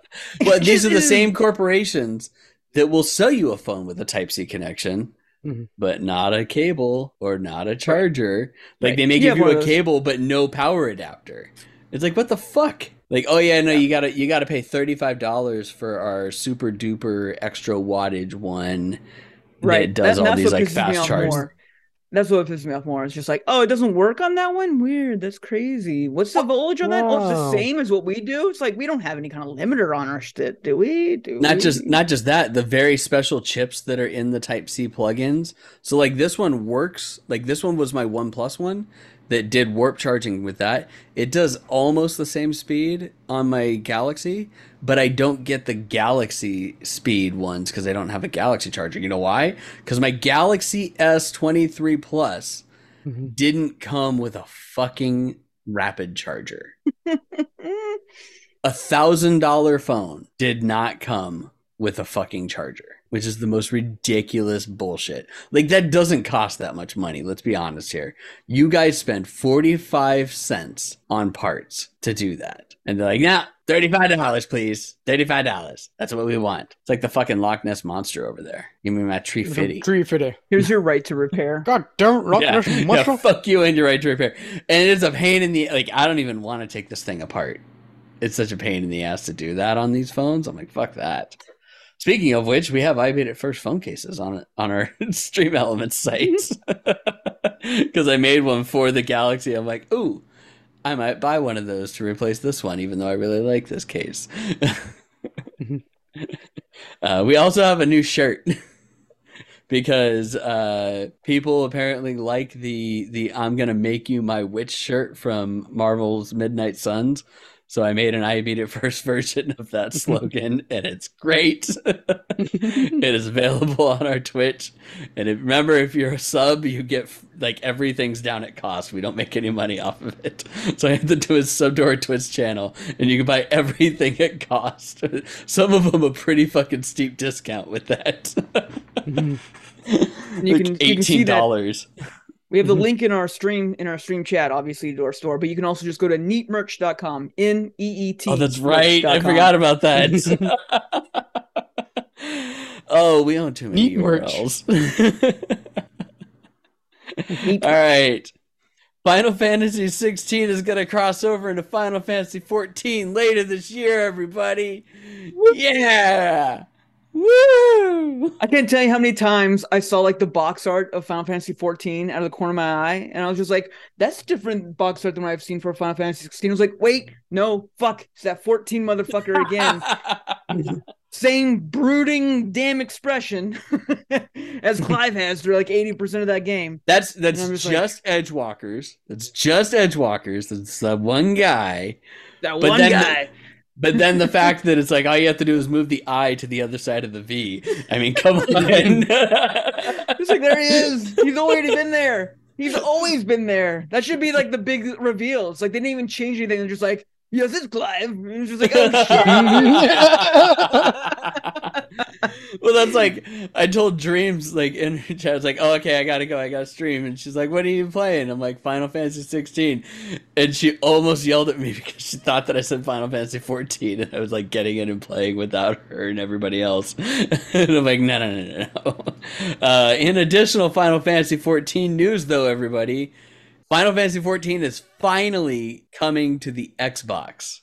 these are the same corporations that will sell you a phone with a Type C connection, Mhm. but not a cable or not a charger. Like Right. they may give have you a cable but no power adapter. It's like what the fuck? Like oh yeah no you gotta you gotta pay thirty five dollars for our super duper extra wattage one right. that does That- all these like fast off charges. That's what pisses me off more. It's just like, oh, it doesn't work on that one. Weird. That's crazy. What's the oh, voltage on that? Oh, it's the same as what we do. It's like we don't have any kind of limiter on our shit, do we? Do not we? just not just that the very special chips that are in the type c plugins so like this one works like this one was my one plus one that did warp charging with that it does almost the same speed on my galaxy but i don't get the galaxy speed ones because i don't have a galaxy charger. You know why? Because my galaxy s23 plus Mhm. didn't come with a fucking rapid charger. A thousand dollar phone did not come with a fucking charger, which is the most ridiculous bullshit. Like that doesn't cost that much money. Let's be honest here. You guys spend 45 cents on parts to do that. And they're like, nah, $35 please. $35. That's what we want. It's like the fucking Loch Ness monster over there. Give me my tree fitty. Tree fitty. Here's your right to repair. God damn it, Rock Yeah, Nation yeah, fuck you and your right to repair. And it's a pain in the like. I don't even want to take this thing apart. It's such a pain in the ass to do that on these phones. I'm like, fuck that. Speaking of which, we have I made it first phone cases on on our Stream Elements site because I made one for the Galaxy. I'm like, ooh, I might buy one of those to replace this one, even though I really like this case. uh, we also have a new shirt because uh, people apparently like the the I'm gonna make you my witch shirt from Marvel's Midnight Suns. So I made an I beat it first version of that slogan, and it's great. it is available on our Twitch. And if, remember, if you're a sub, you get like everything's down at cost. We don't make any money off of it. So I had to do a sub to our Twitch channel, and you can buy everything at cost. Some of them a pretty fucking steep discount with that. mm-hmm. like can, $18. We have the Mhm. link in our stream in our stream chat, obviously to our store, but you can also just go to neatmerch.com. N E E T. Oh, that's right. I forgot about that. oh, we own too many Neat. URLs. All right. Final Fantasy 16 is going to cross over into Final Fantasy 14 later this year, everybody. Yeah. Woo! I can't tell you how many times I saw like the box art of Final Fantasy 14 out of the corner of my eye, and I was just like, "That's different box art than what I've seen for Final Fantasy 16." I was like, "Wait, no, fuck, it's that 14 motherfucker again." Same brooding damn expression as Clive has through like 80% of that game. That's that's just, just like- Edgewalkers. That's just Edgewalkers. That's that one guy. That But one then the- guy. But then the fact that it's like all you have to do is move the I to the other side of the V. I mean, come on. It's like there he is. He's already been there. He's always been there. That should be like the big reveal. It's like they didn't even change anything. They're just like, yes, it's Clive. And it's just like, oh shit. well, that's like I told Dreams like in her chat. I was like, "Oh, okay, I gotta go. I gotta stream." And she's like, "What are you playing?" I'm like, "Final Fantasy 16," and she almost yelled at me because she thought that I said Final Fantasy 14, and I was like getting in and playing without her and everybody else. and I'm like, "No, no, no, no." Uh, in additional Final Fantasy 14 news, though, everybody, Final Fantasy 14 is finally coming to the Xbox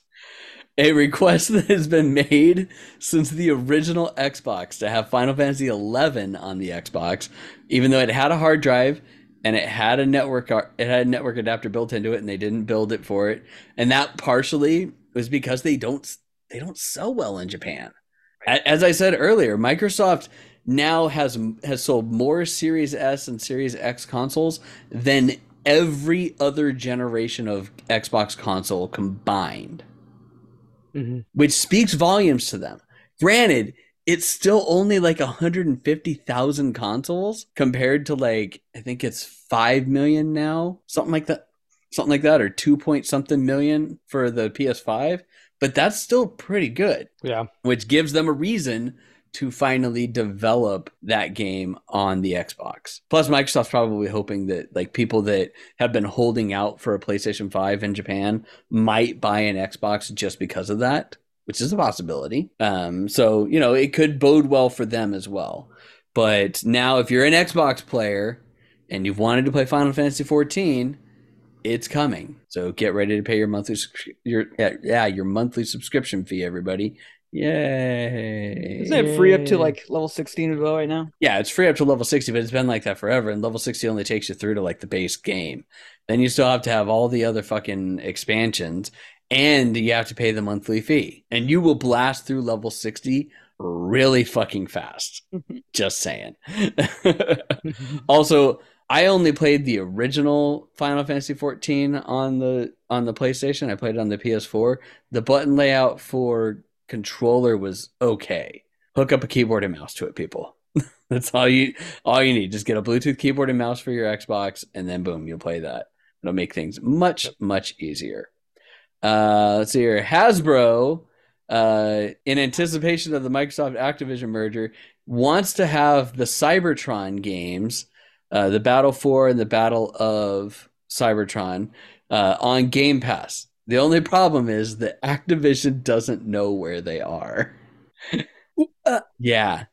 a request that has been made since the original Xbox to have Final Fantasy XI on the Xbox, even though it had a hard drive and it had a network uh, it had a network adapter built into it, and they didn't build it for it, and that partially was because they don't they don't sell well in Japan. As I said earlier, Microsoft now has has sold more Series S and Series X consoles than every other generation of Xbox console combined Mhm. which speaks volumes to them. Granted, it's still only like 150,000 consoles compared to like I think it's 5 million now, something like that. Something like that or 2 point something million for the PS5, but that's still pretty good, Yeah. which gives them a reason to finally develop that game on the Xbox. Plus Microsoft's probably hoping that like people that have been holding out for a PlayStation 5 in Japan might buy an Xbox just because of that, which is a possibility. Um, so, you know, it could bode well for them as well. But now, if you're an Xbox player and you've wanted to play Final Fantasy 14, it's coming. So get ready to pay your monthly your yeah, your monthly subscription fee, everybody. Yay! Isn't it free up to like level 16 as well right now? Yeah, it's free up to level 60, but it's been like that forever. And level 60 only takes you through to like the base game. Then you still have to have all the other fucking expansions and you have to pay the monthly fee. And you will blast through level 60 really fucking fast. Just saying. also, I only played the original Final Fantasy 14 on the on the PlayStation. I played it on the PS4. The button layout for controller was okay. Hook up a keyboard and mouse to it, people. That's all you all you need. Just get a Bluetooth keyboard and mouse for your Xbox, and then boom, you'll play that. It'll make things much much easier. Uh, let's see here. Hasbro, uh, in anticipation of the Microsoft Activision merger, wants to have the Cybertron games, uh, the Battle for and the Battle of Cybertron, uh, on Game Pass. The only problem is that Activision doesn't know where they are. Uh, yeah,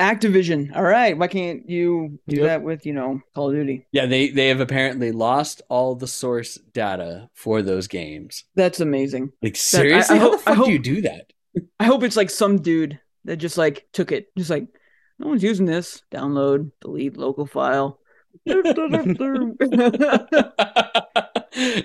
Activision. All right. Why can't you do Yep. that with, you know, Call of Duty? yeah, they they have apparently lost all the source data for those games. That's amazing. Like seriously, I how hope- the I fuck do you do that? I hope it's like some dude that just like took it. Just like, no one's using this. Download, delete local file.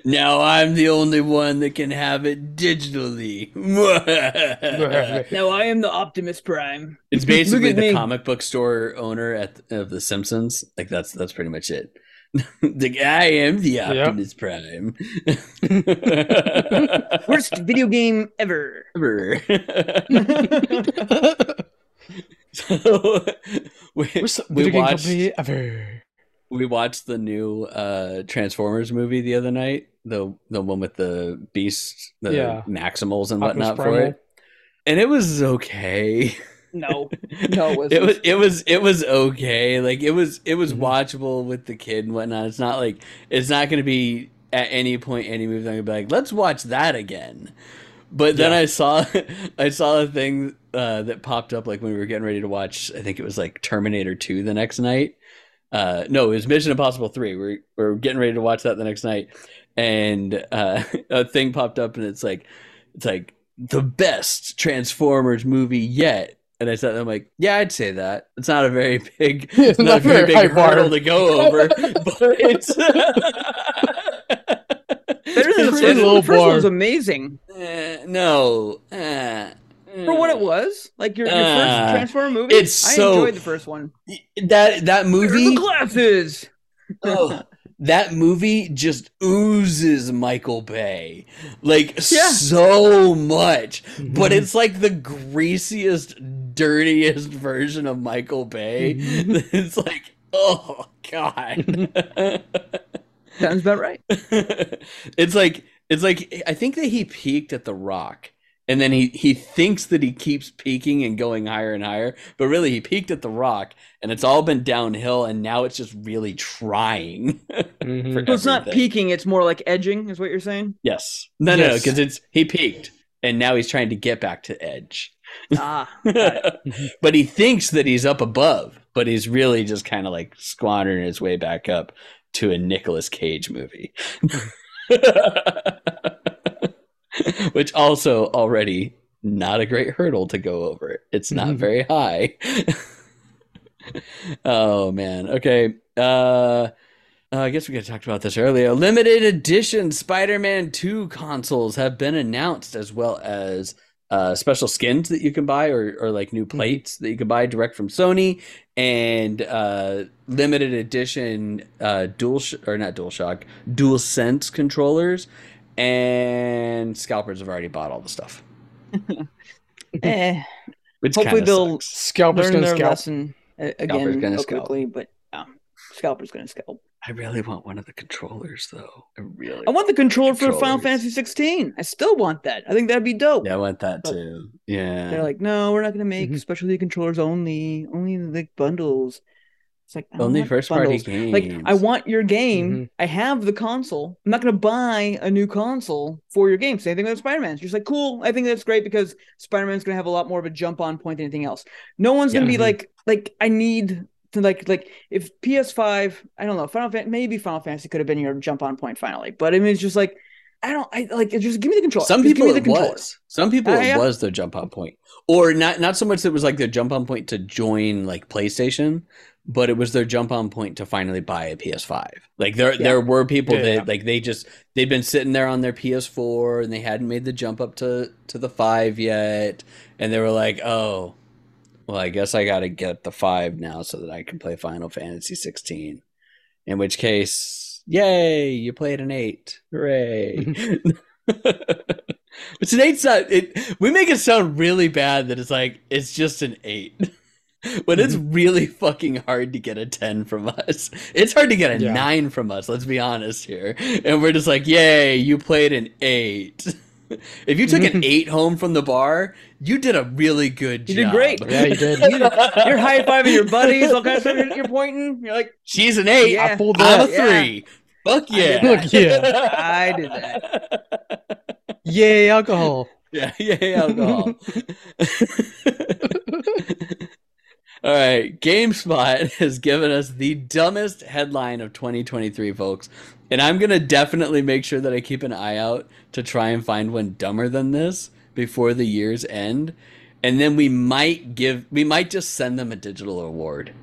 now I'm the only one that can have it digitally. now I am the Optimus Prime. it's basically the me. comic book store owner at of The Simpsons. Like that's that's pretty much it. the I am the Optimus Prime. Worst video game ever. Ever. so we, Worst we video game watched company ever. We watched the new uh Transformers movie the other night. The the one with the beasts, the Yeah. Maximals and Optimus whatnot for Primal. it. And it was okay. No. No, it wasn't. it was it was it was okay. Like it was it was Mhm. watchable with the kid and whatnot. It's not like it's not gonna be at any point any movie I'm gonna be like, let's watch that again. But then Yeah. I saw I saw a thing uh, that popped up like when we were getting ready to watch. I think it was like Terminator Two the next night. Uh, no, it was Mission Impossible Three. We're we're getting ready to watch that the next night, and uh, a thing popped up, and it's like it's like the best Transformers movie yet. And I said, I'm like, yeah, I'd say that. It's not a very big, It's not a very big high bar. hurdle to go over, but it's. Better than the first a one. The first bar. one was amazing Eh, no. eh, for what it was. Like your, your Uh, first Transformer movie. it's I so- enjoyed the first one. that that Where are the movie glasses. oh, that movie just oozes michael bay like Yeah. so much but Mhm. it's like the greasiest dirtiest version of michael bay Mhm. it's like oh god Sounds about right. it's like it's like i think that he peaked at the rock and then he he thinks that he keeps peaking and going higher and higher but really he peaked at the rock and it's all been downhill and now it's just really trying Mhm. for So it's not peaking; it's more like edging, is what you're saying. yes no no no Yes. because it's he peaked and now he's trying to get back to edge Ah, but he thinks that he's up above but he's really just kind of like squandering his way back up to a Nicolas Cage movie which also already not a great hurdle to go over. It's not Mhm. very high. Oh man. Okay uh uh, I guess we could have talked about this earlier. Limited edition Spider-Man 2 consoles have been announced, as well as uh, special skins that you can buy, or, or like new plates that you can buy direct from Sony, and uh, limited edition uh, dual sh- or not dual shock, dual sense controllers, and scalpers have already bought all the stuff. eh. Which Hopefully they'll sucks. Scalper's Learn gonna their scalp. lesson uh, again gonna real scalp. quickly, but um, scalper's gonna scalp. I really want one of the controllers, though. I really. I want the controller for Final Fantasy 16. I still want that. I think that'd be dope. Yeah, I want that But- too. Yeah. They're like, no, we're not gonna make Mhm. specialty controllers only, only the bundles. It's like Only first party bundles. games. Like I want your game. Mhm. I have the console. I'm not gonna buy a new console for your game. Same thing with Spider-Man. It's just like cool. I think that's great because Spider-Man's gonna have a lot more of a jump on point than anything else. No one's gonna Yeah. be like like I need to like like if PS5. I don't know. Final Fan- maybe Final Fantasy could have been your jump on point finally, but I mean it's just like I don't. I like just give me the controller. Some Just people it was. Some people Uh, it yeah. was their jump on point, or not. Not so much that it was like their jump on point to join like PlayStation, but it was their jump on point to finally buy a PS5. Like there, Yeah. there were people Yeah, that yeah. like they just they'd been sitting there on their PS4 and they hadn't made the jump up to to the five yet, and they were like, oh, well, I guess I got to get the five now so that I can play Final Fantasy 16. In which case, yay, you played an eight, hooray! But an eight's not. It we make it sound really bad that it's like it's just an eight, but it's mm-hmm. really fucking hard to get a ten from us. It's hard to get a Yeah. nine from us. Let's be honest here, and we're just like, yay, you played an eight. If you took an eight home from the bar, you did a really good You job. You did great. Yeah, you did. You're high fiving your buddies, all kinds of stuff. You're, you're pointing. You're like, She's an eight. Yeah. I pulled I'm a that. Yeah. three. Fuck yeah. Fuck Yeah. I did that. Yay, alcohol. Yeah, yeah, yeah, alcohol. All right, GameSpot has given us the dumbest headline of 2023, folks. And I'm going to definitely make sure that I keep an eye out to try and find one dumber than this before the year's end. And then we might give we might just send them a digital award.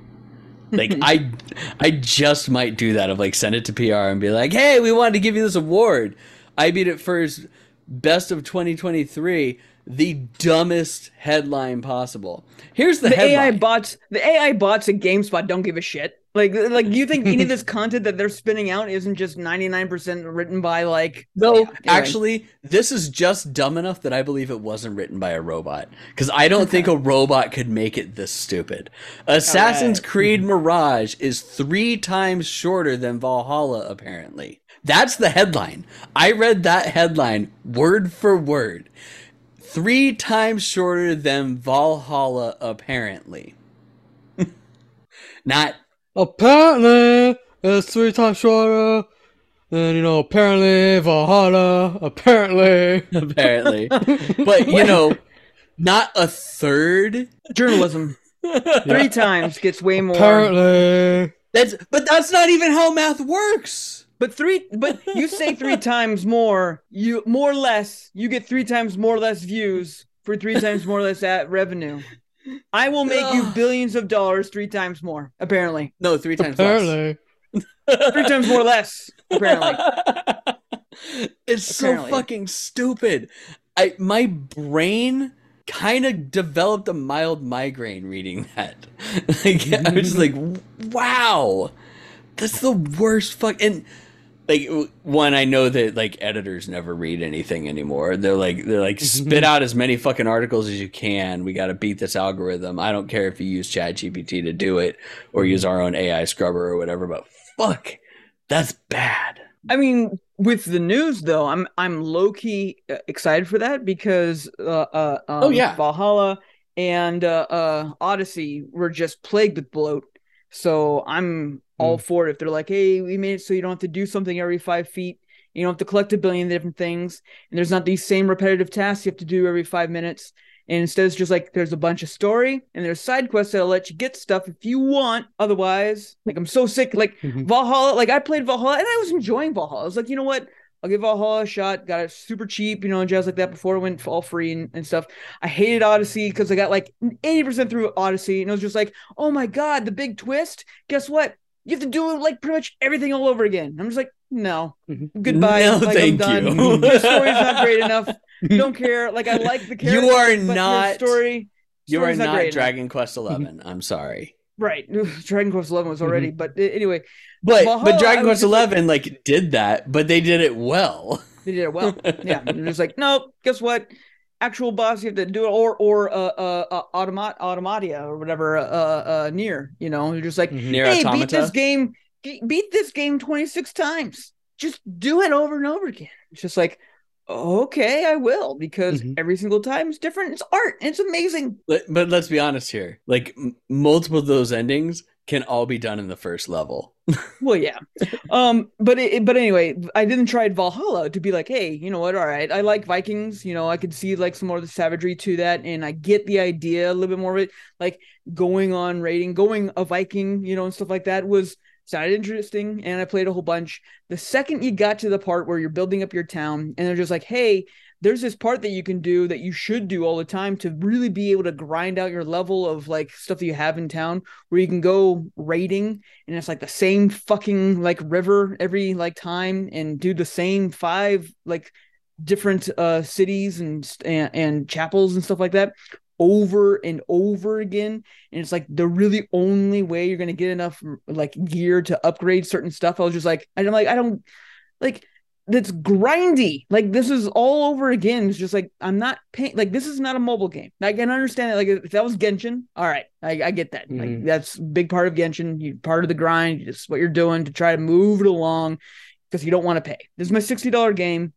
Like I I just might do that of like send it to PR and be like, "Hey, we wanted to give you this award. I beat it first best of 2023, the dumbest headline possible." Here's the, The headline. AI bots, the AI bots at GameSpot don't give a shit. Like, like you think any of this content that they're spinning out isn't just 99% written by like No, anyway. actually, this is just dumb enough that I believe it wasn't written by a robot. Because I don't think a robot could make it this stupid. Assassin's Alright. Creed Mirage is three times shorter than Valhalla, apparently. That's the headline. I read that headline word for word. Three times shorter than Valhalla, apparently. Not Apparently, it's three times shorter then you know, apparently Valhalla, apparently. apparently. But you know, not a third. Journalism three times gets way more. Apparently. That's but that's not even how math works. But three, but you say three times more, you more or less, you get three times more or less views for three times more or less at revenue. I will make you billions of dollars three times more. Apparently, No, three times less. Apparently. three times more or less. Apparently, it's Apparently. so fucking stupid. I my brain kind of developed a mild migraine reading that. like I was just like, mm-hmm. wow, that's the worst fuck. And like one, I know that like editors never read anything anymore. They're like they're like spit out as many fucking articles as you can. We got to beat this algorithm. I don't care if you use ChatGPT to do it or use our own AI scrubber or whatever. But fuck, that's bad. I mean, with the news though, I'm I'm low key uh, excited for that because uh, uh um, Oh, yeah. Valhalla and uh, uh Odyssey were just plagued with bloat. So I'm all for it if they're like, hey, we made it so you don't have to do something every five feet. You don't have to collect a billion different things, and there's not these same repetitive tasks you have to do every five minutes. And instead, it's just like there's a bunch of story and there's side quests that'll let you get stuff if you want. Otherwise, like I'm so sick. Like Mhm. Valhalla, like I played Valhalla and I was enjoying Valhalla. I was like, you know what? I'll give Valhalla a shot. Got it super cheap, you know, and jazz like that before it went all free and, and stuff. I hated Odyssey because I got like 80% through Odyssey and it was just like, oh my God, the big twist. Guess what? You have to do like pretty much everything all over again. I'm just like, no, Mhm. goodbye. No, like, thank I'm done. you. the story's not great enough. Don't care. Like I like the character. You are not- story. You are story's not, great enough. Dragon Quest Eleven. I'm sorry, Right. Dragon Quest Eleven was already, but uh, anyway, but Valhalla, but Dragon Quest just like- Eleven like did that, but they did it well. they did it well. yeah. And they're like, no, guess what? Actual boss, you have to do it, or or uh uh, uh automat automatia or whatever uh uh Nier. You know, you're just like. Nier hey, beat this game, beat this game 26 times. Just do it over and over again. It's just like, okay, I will because Mhm. every single time is different. It's art. It's amazing. But, but let's be honest here. Like m- multiple of those endings can all be done in the first level. Well, yeah. Um, but it, but anyway, I didn't try Valhalla to be like, hey, you know what? All right, I like Vikings. You know, I could see like some more of the savagery to that, and I get the idea a little bit more of it. Like going on raiding, going a Viking, you know, and stuff like that was sounded interesting, and I played a whole bunch. The second you got to the part where you're building up your town, and they're just like, hey. There's this part that you can do that you should do all the time to really be able to grind out your level of like stuff that you have in town where you can go raiding and it's like the same fucking like river every like time and do the same five like different uh cities and and, and chapels and stuff like that over and over again. And it's like the really only way you're going to get enough like gear to upgrade certain stuff. I was just like i'm like i don't like that's grindy. Like this is all over again. It's just like i'm not paying like this is not a mobile game. I can understand it. Like if that was genshin all right i, I get that. Like Mhm. that's a big part of genshin. You part of the grind just what you're doing to try to move it along because you don't want to pay. This is my $60 game.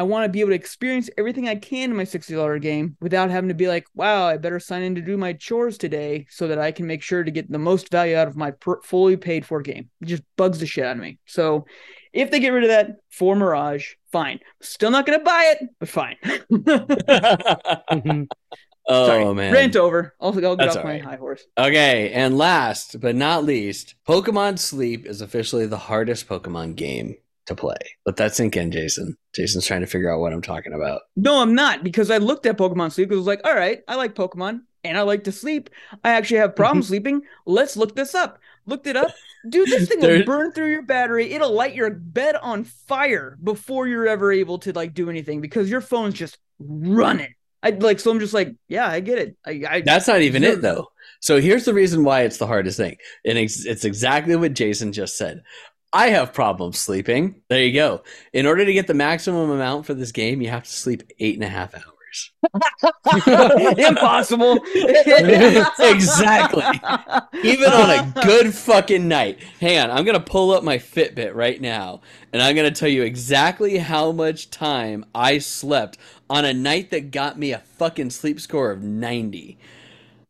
I want to be able to experience everything i can in my $60 game without having to be like wow i better sign in to do my chores today so that i can make sure to get the most value out of my per- fully paid for game. It just bugs the shit out of me. So if they get rid of that for Mirage, fine. Still not going to buy it, but fine. Mhm. oh Sorry. man. Rant over. I'll, I'll get That's off my alright. high horse. Okay, and last but not least, Pokemon Sleep is officially the hardest Pokemon game to play. Let that sink in, Jason. Jason's trying to figure out what I'm talking about. No, I'm not because I looked at Pokemon Sleep because I was like, all right, I like Pokemon and I like to sleep. I actually have problems sleeping. Let's look this up. Looked it up. Dude, this thing will burn through your battery. It'll light your bed on fire before you're ever able to like do anything because your phone's just running. I like so I'm just like, yeah, I get it. I, I That's not even it though. So here's the reason why it's the hardest thing. And it's, it's exactly what Jason just said. I have problems sleeping. There you go. In order to get the maximum amount for this game, you have to sleep eight and a half hours. impossible. Exactly. Even on a good fucking night. Hang on, I'm gonna pull up my Fitbit right now, and I'm gonna tell you exactly how much time I slept on a night that got me a fucking sleep score of 90.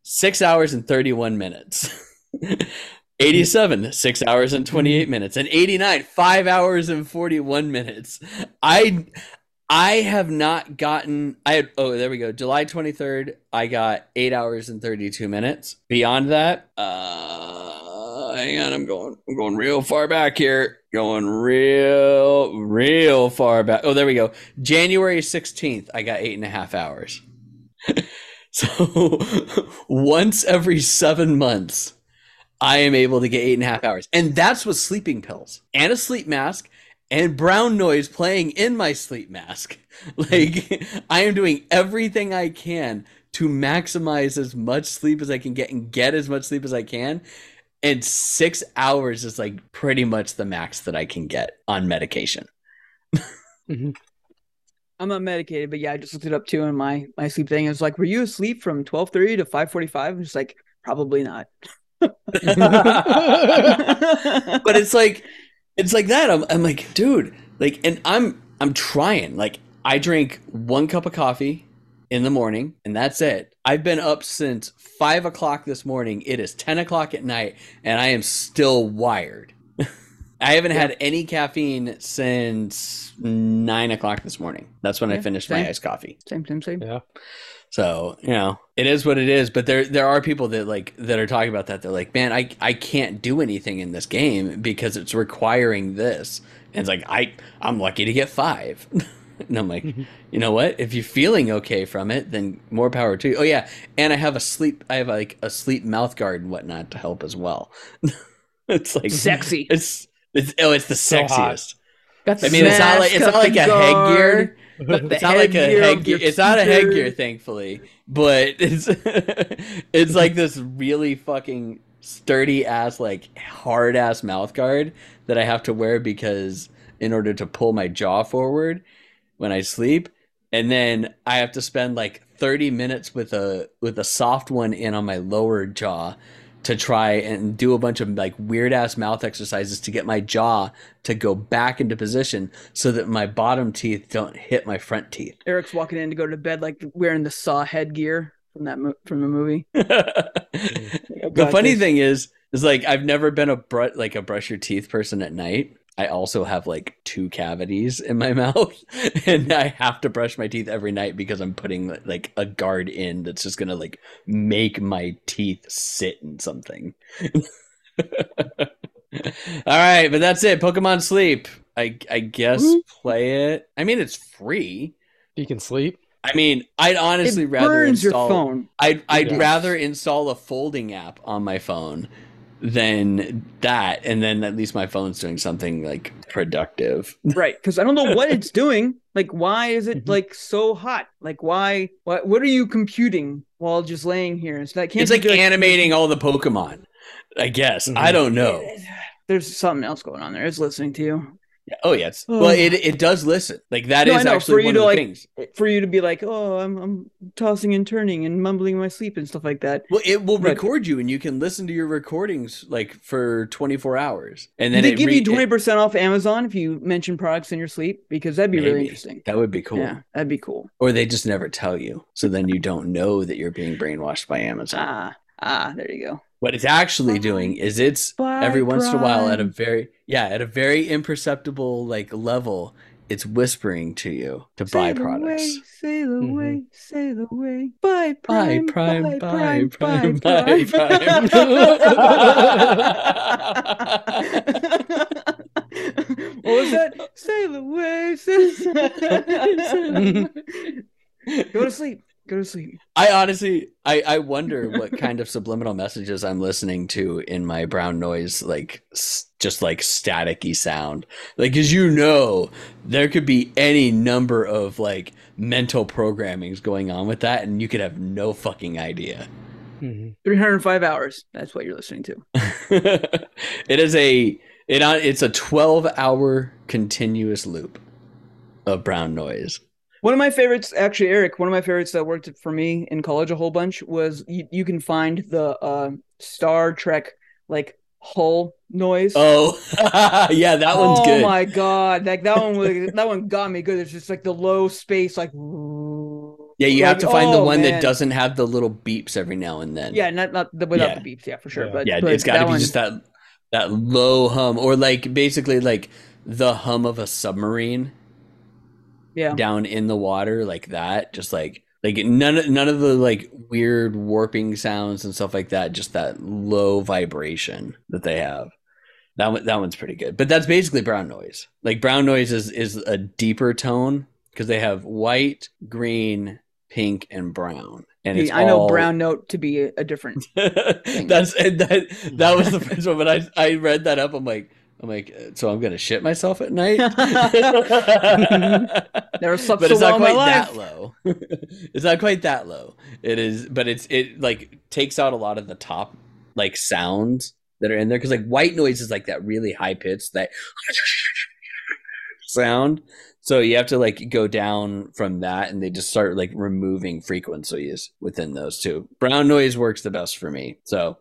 Six hours and 31 minutes. 87 6 hours and 28 minutes and 89 5 hours and 41 minutes i i have not gotten i had oh there we go. July 23rd i got 8 hours and 32 minutes. Beyond that uh hang on i'm going i'm going real far back here. Going real real far back. Oh there we go. January 16th i got eight and a half hours. So once every seven months I am able to get eight and a half hours. And that's with sleeping pills. And a sleep mask and brown noise playing in my sleep mask. Like, I am doing everything I can to maximize as much sleep as I can get and get as much sleep as I can. And six hours is like pretty much the max that I can get on medication. Mm-hmm. I'm not medicated, but yeah, I just looked it up too in my my sleep thing. It was like, were you asleep from 12:30 to 5:45? I'm just like, probably not. but it's like it's like that. I'm, I'm like dude like and i'm i'm trying. Like i drink one cup of coffee in the morning and that's it. I've been up since five o'clock this morning. It is 10 o'clock at night and i am still wired. I haven't had any caffeine since nine o'clock this morning. That's when i finished same. my iced coffee. Same, same, same. Yeah. So you know, it is what it is. But there there are people that like that are talking about that. They're like, man, I I can't do anything in this game because it's requiring this. And it's like I I'm lucky to get five. and I'm like, you know what? If you're feeling okay from it, then more power to you. Oh yeah, and I have a sleep. I have like a sleep mouth guard and whatnot to help as well. it's like Sexy. It's it's oh, it's the So hot. sexiest. Got I mean, it's not like it's not like a headgear. It's not like a headgear of headgear. your It's not a headgear, thankfully, but it's it's like this really fucking sturdy ass, like hard ass mouth guard that I have to wear because in order to pull my jaw forward when I sleep, and then I have to spend like thirty minutes with a with a soft one in on my lower jaw to try and do a bunch of like weird ass mouth exercises to get my jaw to go back into position so that my bottom teeth don't hit my front teeth. Eric's walking in to go to bed like wearing the saw headgear from that mo- from the movie. Oh, the funny this. thing is is like I've never been a br- like a brush your teeth person at night. I also have like two cavities in my mouth and I have to brush my teeth every night because I'm putting like a guard in that's just going to like make my teeth sit in something. All right, but that's it. Pokemon Sleep. I I guess Woo. play it. I mean, it's free. You can sleep. I mean, I'd honestly it rather burns install. your phone. I'd I'd Yeah. rather install a folding app on my phone than that, and then at least my phone's doing something like productive. right because i don't know what it's doing like why is it Mhm. like so hot like why what what are you computing while just laying here it's like can't it's like do, animating all the Pokemon. I guess I Mhm. don't know. there's something else going on there it's listening to you Yeah, Oh yes. Well, it it does listen. Like that is No, I know, actually for you one to, of the like- things. for you to be like oh i'm i'm tossing and turning and mumbling in my sleep and stuff like that Well, it will But- record you, and you can listen to your recordings like for 24 hours, and then they give re- you 20% off amazon if you mention products in your sleep because that'd be really interesting that would be cool. yeah that'd be cool Or they just never tell you, so then you don't know that you're being brainwashed by Amazon. ah ah there you go What it's actually doing is it's Bye, every once in a while at a very yeah at a very imperceptible like level, it's whispering to you to buy Sail products. Away, sail Mhm. away, sail away. Buy prime, Prime, bye, buy prime, Prime, bye, buy prime. what was that? Sail away, sail Go to sleep. Go to sleep. I honestly, I, I wonder what kind of subliminal messages I'm listening to in my brown noise, like s- just like staticky sound. Like, as you know, there could be any number of like mental programmings going on with that, and you could have no fucking idea. Mhm. 305 hours. That's what you're listening to. it is a it on it's a 12 hour continuous loop of brown noise. One of my favorites, actually, Eric, one of my favorites that worked for me in college a whole bunch was you, you can find the uh, Star Trek like hull noise. Oh, yeah, that one's good. oh my god, like that one was that one got me good. It's just like the low space, like. Yeah, you have to find the one man. that doesn't have the little beeps every now and then. Yeah, not not the, without Yeah. the beeps. Yeah, for sure. Yeah. But yeah, but it's got to be one- just that that low hum, or like basically like the hum of a submarine Yeah, down in the water, like that. Just like like none of none of the like weird warping sounds and stuff like that. Just that low vibration that they have. That one, that one's pretty good. But that's basically brown noise. Like brown noise is is a deeper tone because they have white, green, pink, and brown. And it's I know all- brown note to be a, a different. That's that that was the first one. But I I read that up. I'm like I'm like uh, so I'm gonna shit myself at night. Never slept but so it's not quite that low. it's not quite that low. It is, but it's it like takes out a lot of the top like sounds that are in there because like white noise is like that really high pitched that sound. So you have to like go down from that, and they just start like removing frequencies within those two. Brown noise works the best for me. So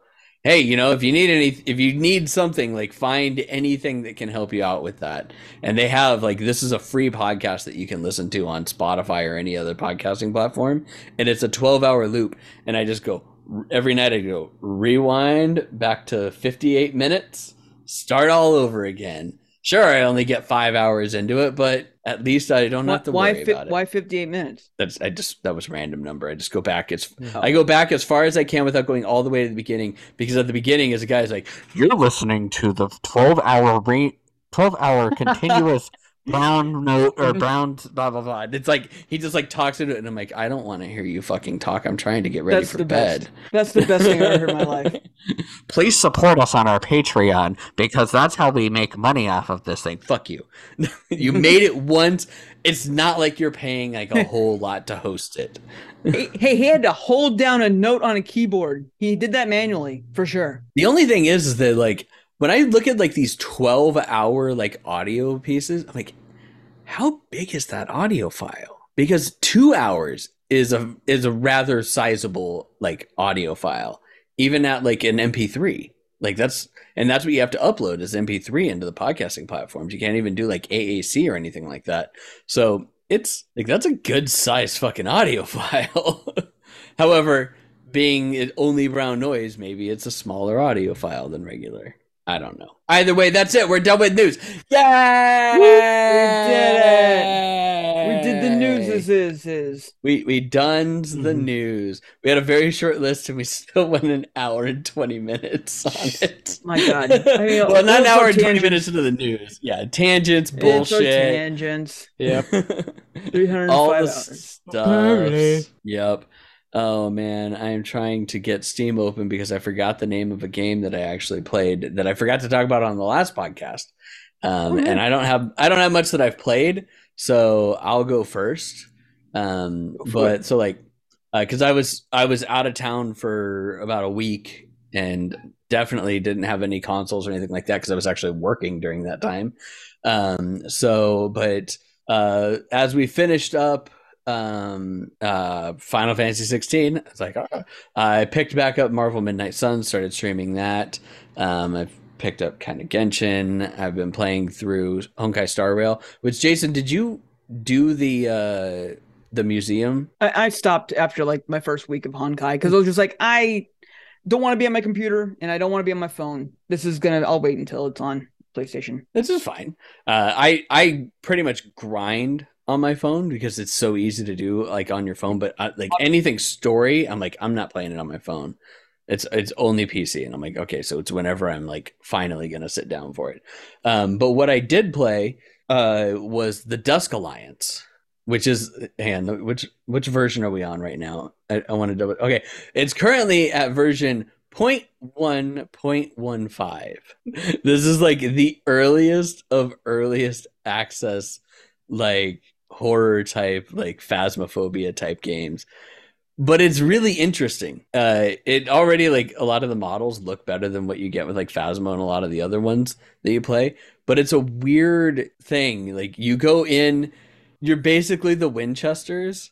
hey, you know, if you need any, if you need something, like find anything that can help you out with that. And they have like this is a free podcast that you can listen to on Spotify or any other podcasting platform, and it's a 12 hour loop. And I just go every night. I go rewind back to 58 minutes, start all over again. Sure, I only get five hours into it, but at least I don't have to why worry fi- about it. why 58 minutes? That's I just that was a random number. I just go back. It's Oh. I go back as far as I can without going all the way to the beginning because at the beginning, as a guy's like, You're listening to the 12 hour re- 12 hour continuous brown note or mm-hmm. brown blah blah blah. It's like he just like talks into it, and I'm like, I don't want to hear you fucking talk. I'm trying to get ready That's for the bed. best. That's the best thing I've ever heard in my life. Please support us on our Patreon because that's how we make money off of this thing. Fuck you. you made it once. It's not like you're paying like a whole lot to host it. hey, hey, he had to hold down a note on a keyboard. He did that manually for sure. The only thing is, is that like when I look at like these 12 hour like audio pieces, I'm like, how big is that audio file? Because two hours is a is a rather sizable like audio file, even at like an MP3. Like that's and that's what you have to upload as MP3 into the podcasting platforms. You can't even do like AAC or anything like that. So it's like that's a good size fucking audio file. However, being it only brown noise, maybe it's a smaller audio file than regular. I don't know. Either way, that's it. We're done with news. Yay! We did it. We did the news. Is is is. We we done the Mhm. news. We had a very short list, and we still went an hour and twenty minutes on it. My God. I mean, well, not an hour are and twenty minutes into the news. Yeah, tangents, It's bullshit. tangents. Yep. 305 all the hours. stuff. Yep. Oh man, I am trying to get Steam open because I forgot the name of a game that I actually played that I forgot to talk about on the last podcast. Um, and I don't have I don't have much that I've played, so I'll go first. Um, Go but so like, because I was I was out of town for about a week and definitely didn't have any consoles or anything like that because I was actually working during that time. Um, so but uh, as we finished up um uh final fantasy 16 it's like uh, i picked back up marvel midnight sun started streaming that um i've picked up kind of genshin i've been playing through honkai star rail which jason did you do the uh the museum I, I stopped after like my first week of Honkai because I was just like, I don't want to be on my computer and I don't want to be on my phone. This is gonna. I'll wait until it's on PlayStation. This is fine. Uh, I I pretty much grind on my phone because it's so easy to do like on your phone. But uh, like anything story, I'm like I'm not playing it on my phone. It's it's only PC, and I'm like okay, so it's whenever I'm like finally gonna sit down for it. Um, but what I did play uh, was the Dusk Alliance, which is hang on, which which version are we on right now? I, I want to double. Okay, it's currently at version 0.1.15. This is like the earliest of earliest access, like horror type, like phasmophobia type games. But it's really interesting. Uh, it already like a lot of the models look better than what you get with like Phasmo and a lot of the other ones that you play. But it's a weird thing. Like you go in, you're basically the Winchesters.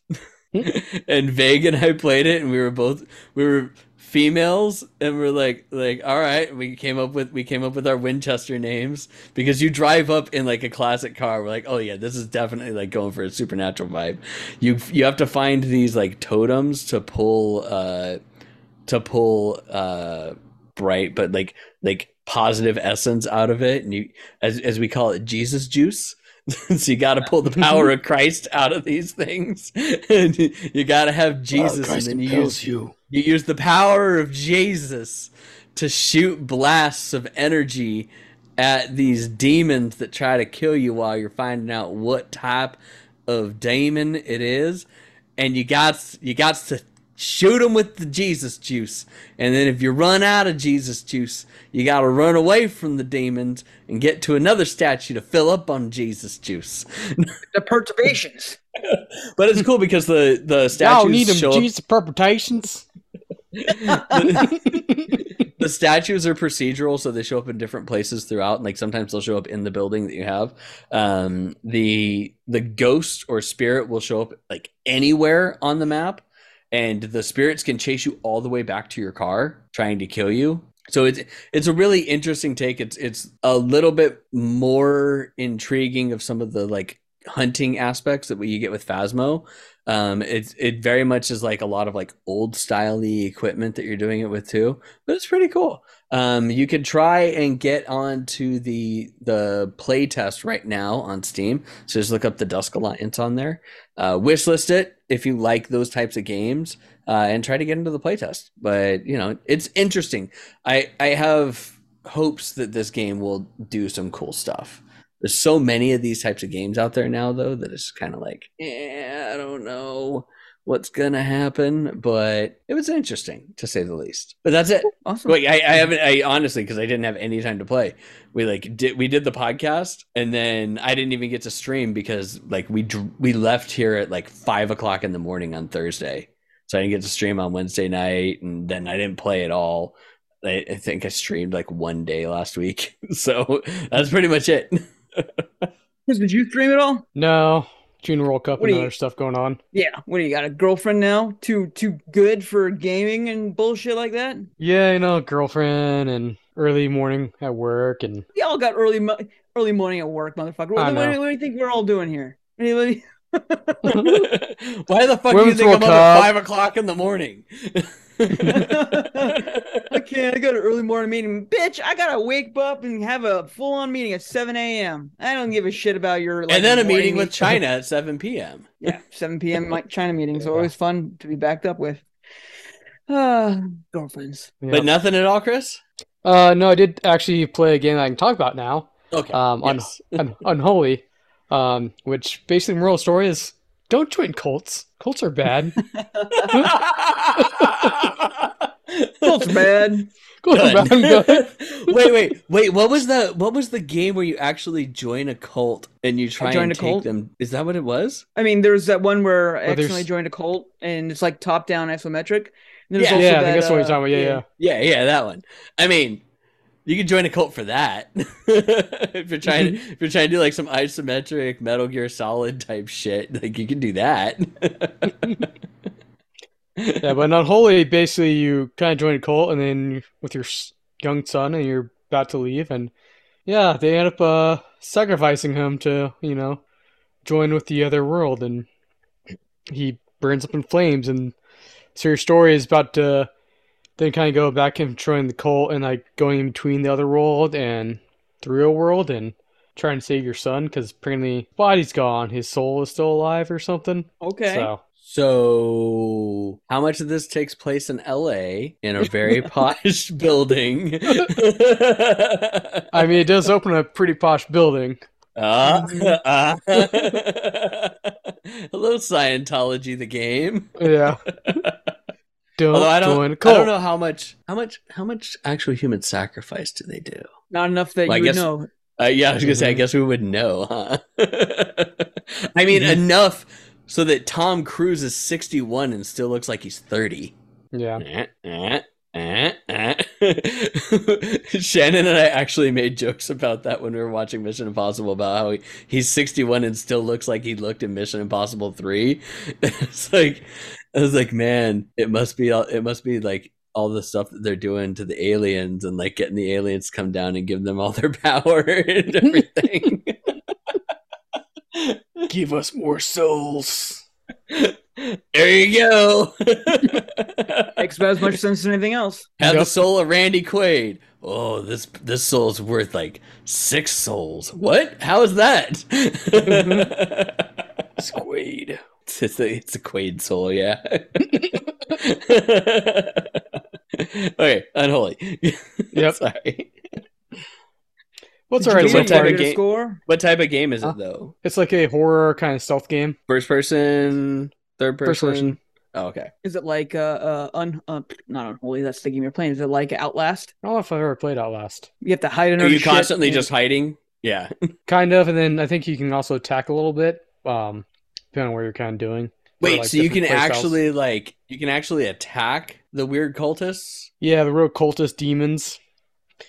and Vague and I played it, and we were both we were females and we're like like all right we came up with we came up with our winchester names because you drive up in like a classic car we're like oh yeah this is definitely like going for a supernatural vibe. You you have to find these like totems to pull uh to pull uh bright but like like positive essence out of it. And you as as we call it jesus juice. So you got to pull the power of christ out of these things. And you got to have jesus and then you use you. You use the power of Jesus to shoot blasts of energy at these demons that try to kill you while you're finding out what type of demon it is, and you got you got to shoot them with the Jesus juice. And then if you run out of Jesus juice, you got to run away from the demons and get to another statue to fill up on Jesus juice. The perturbations. But it's cool because the the Y'all statues need them show up Jesus perpetrations. The, the statues are procedural, so they show up in different places throughout. And Like sometimes they'll show up in the building that you have. Um, the the ghost or spirit will show up like anywhere on the map, and the spirits can chase you all the way back to your car, trying to kill you. So it's it's a really interesting take. It's it's a little bit more intriguing of some of the like hunting aspects that you get with Phasmo. Um, it's it very much is like a lot of like old styley equipment that you're doing it with too, but it's pretty cool. Um, you can try and get onto the the play test right now on Steam. So just look up the Dusk Alliance on there. Uh, wishlist it if you like those types of games, uh, and try to get into the playtest. But you know, it's interesting. I I have hopes that this game will do some cool stuff. There's so many of these types of games out there now, though, that it's kind of like, eh, I don't know what's gonna happen, but it was interesting to say the least. But that's it. Awesome. Wait, I, I haven't. I honestly, because I didn't have any time to play. We like did we did the podcast, and then I didn't even get to stream because like we we left here at like five o'clock in the morning on Thursday, so I didn't get to stream on Wednesday night, and then I didn't play at all. I, I think I streamed like one day last week, so that's pretty much it. Chris, did you stream at all? No, Junior World Cup What and you- other stuff going on. Yeah. What do you got? A girlfriend now? Too too good for gaming and bullshit like that? Yeah, you know, girlfriend and early morning at work and We all got early mo- early morning at work, motherfucker. What, I what- know. what do you think we're all doing here? Anybody? Why the fuck do you Women's think I'm World up at five o'clock in the morning? I can't. I got an early morning meeting. Bitch, I gotta wake up and have a full on meeting at 7 a.m. I don't give a shit about your like, and then a morning meeting with China at 7 p.m. Yeah, 7 p.m. like China meetings. Yeah. Always fun to be backed up with. Uh, girlfriends. yeah. But nothing at all, Chris? uh no, I did actually play a game I can talk about now. Okay. Um un- yes. un- Unholy. Um which basically moral story is don't join cults. Cults are bad. Cult's bad. Cults are bad. Good. wait, wait, wait. What was the what was the game where you actually join a cult and you try joined and a take cult? them? Is that what it was? I mean, there's that one where I Oh, there's- joined a cult and it's like top down isometric. And there's Yeah. also yeah, I think that, that's what you're uh, talking about. Yeah, yeah. Yeah, yeah, that one. I mean, you could join a cult for that. if you're trying to, if you're trying to do like some isometric Metal Gear Solid type shit, like you can do that. Yeah, but in Unholy, basically you kind of join a cult, and then with your young son, and you're about to leave, and yeah, they end up uh, sacrificing him to, you know, join with the other world, and he burns up in flames, and so your story is about to then kind of go back and join the cult, and like going in between the other world and the real world, and trying to save your son because apparently his body's gone, his soul is still alive or something. Okay. So so, how much of this takes place in L.A. in a very posh building? I mean, it does open a pretty posh building. Uh, uh, hello, Scientology, the game. Yeah. Don't Although I join a don't, I don't know how much, how much, how much actual human sacrifice do they do? Not enough that Well, I you would guess- know. Uh, yeah, I was gonna say, I Mhm. guess we would know, huh? I mean, Mhm. enough so that Tom Cruise is sixty-one and still looks like he's thirty. Yeah. Eh, eh, eh, eh. Shannon and I actually made jokes about that when we were watching Mission Impossible about how he, he's 61 and still looks like he looked in Mission Impossible 3. it's like I was like, man, it must be all- it must be like all the stuff that they're doing to the aliens and like getting the aliens to come down and give them all their power and everything. Give us more souls. there you go. Makes about as much sense as anything else. Have the soul of Randy Quaid. Oh, this this soul's worth like six souls. What? How is that? Squade. it's, a, it's a Quaid soul, yeah. okay, unholy. Yep. Sorry. What's Did alright what type of game- score? What type of game is Huh? it though? It's like a horror kind of stealth game. First person, third person. First person. Oh, okay. Is it like uh uh un uh, not unholy? That's the game you're playing. Is it like Outlast? I don't know if I've ever played Outlast. You have to hide under Are you shit constantly and- just hiding? Yeah. Kind of, and then I think you can also attack a little bit, um, depending on what you're kind of doing. Wait, like, so you can different play styles. actually like you can actually attack the weird cultists? Yeah, the real cultist demons.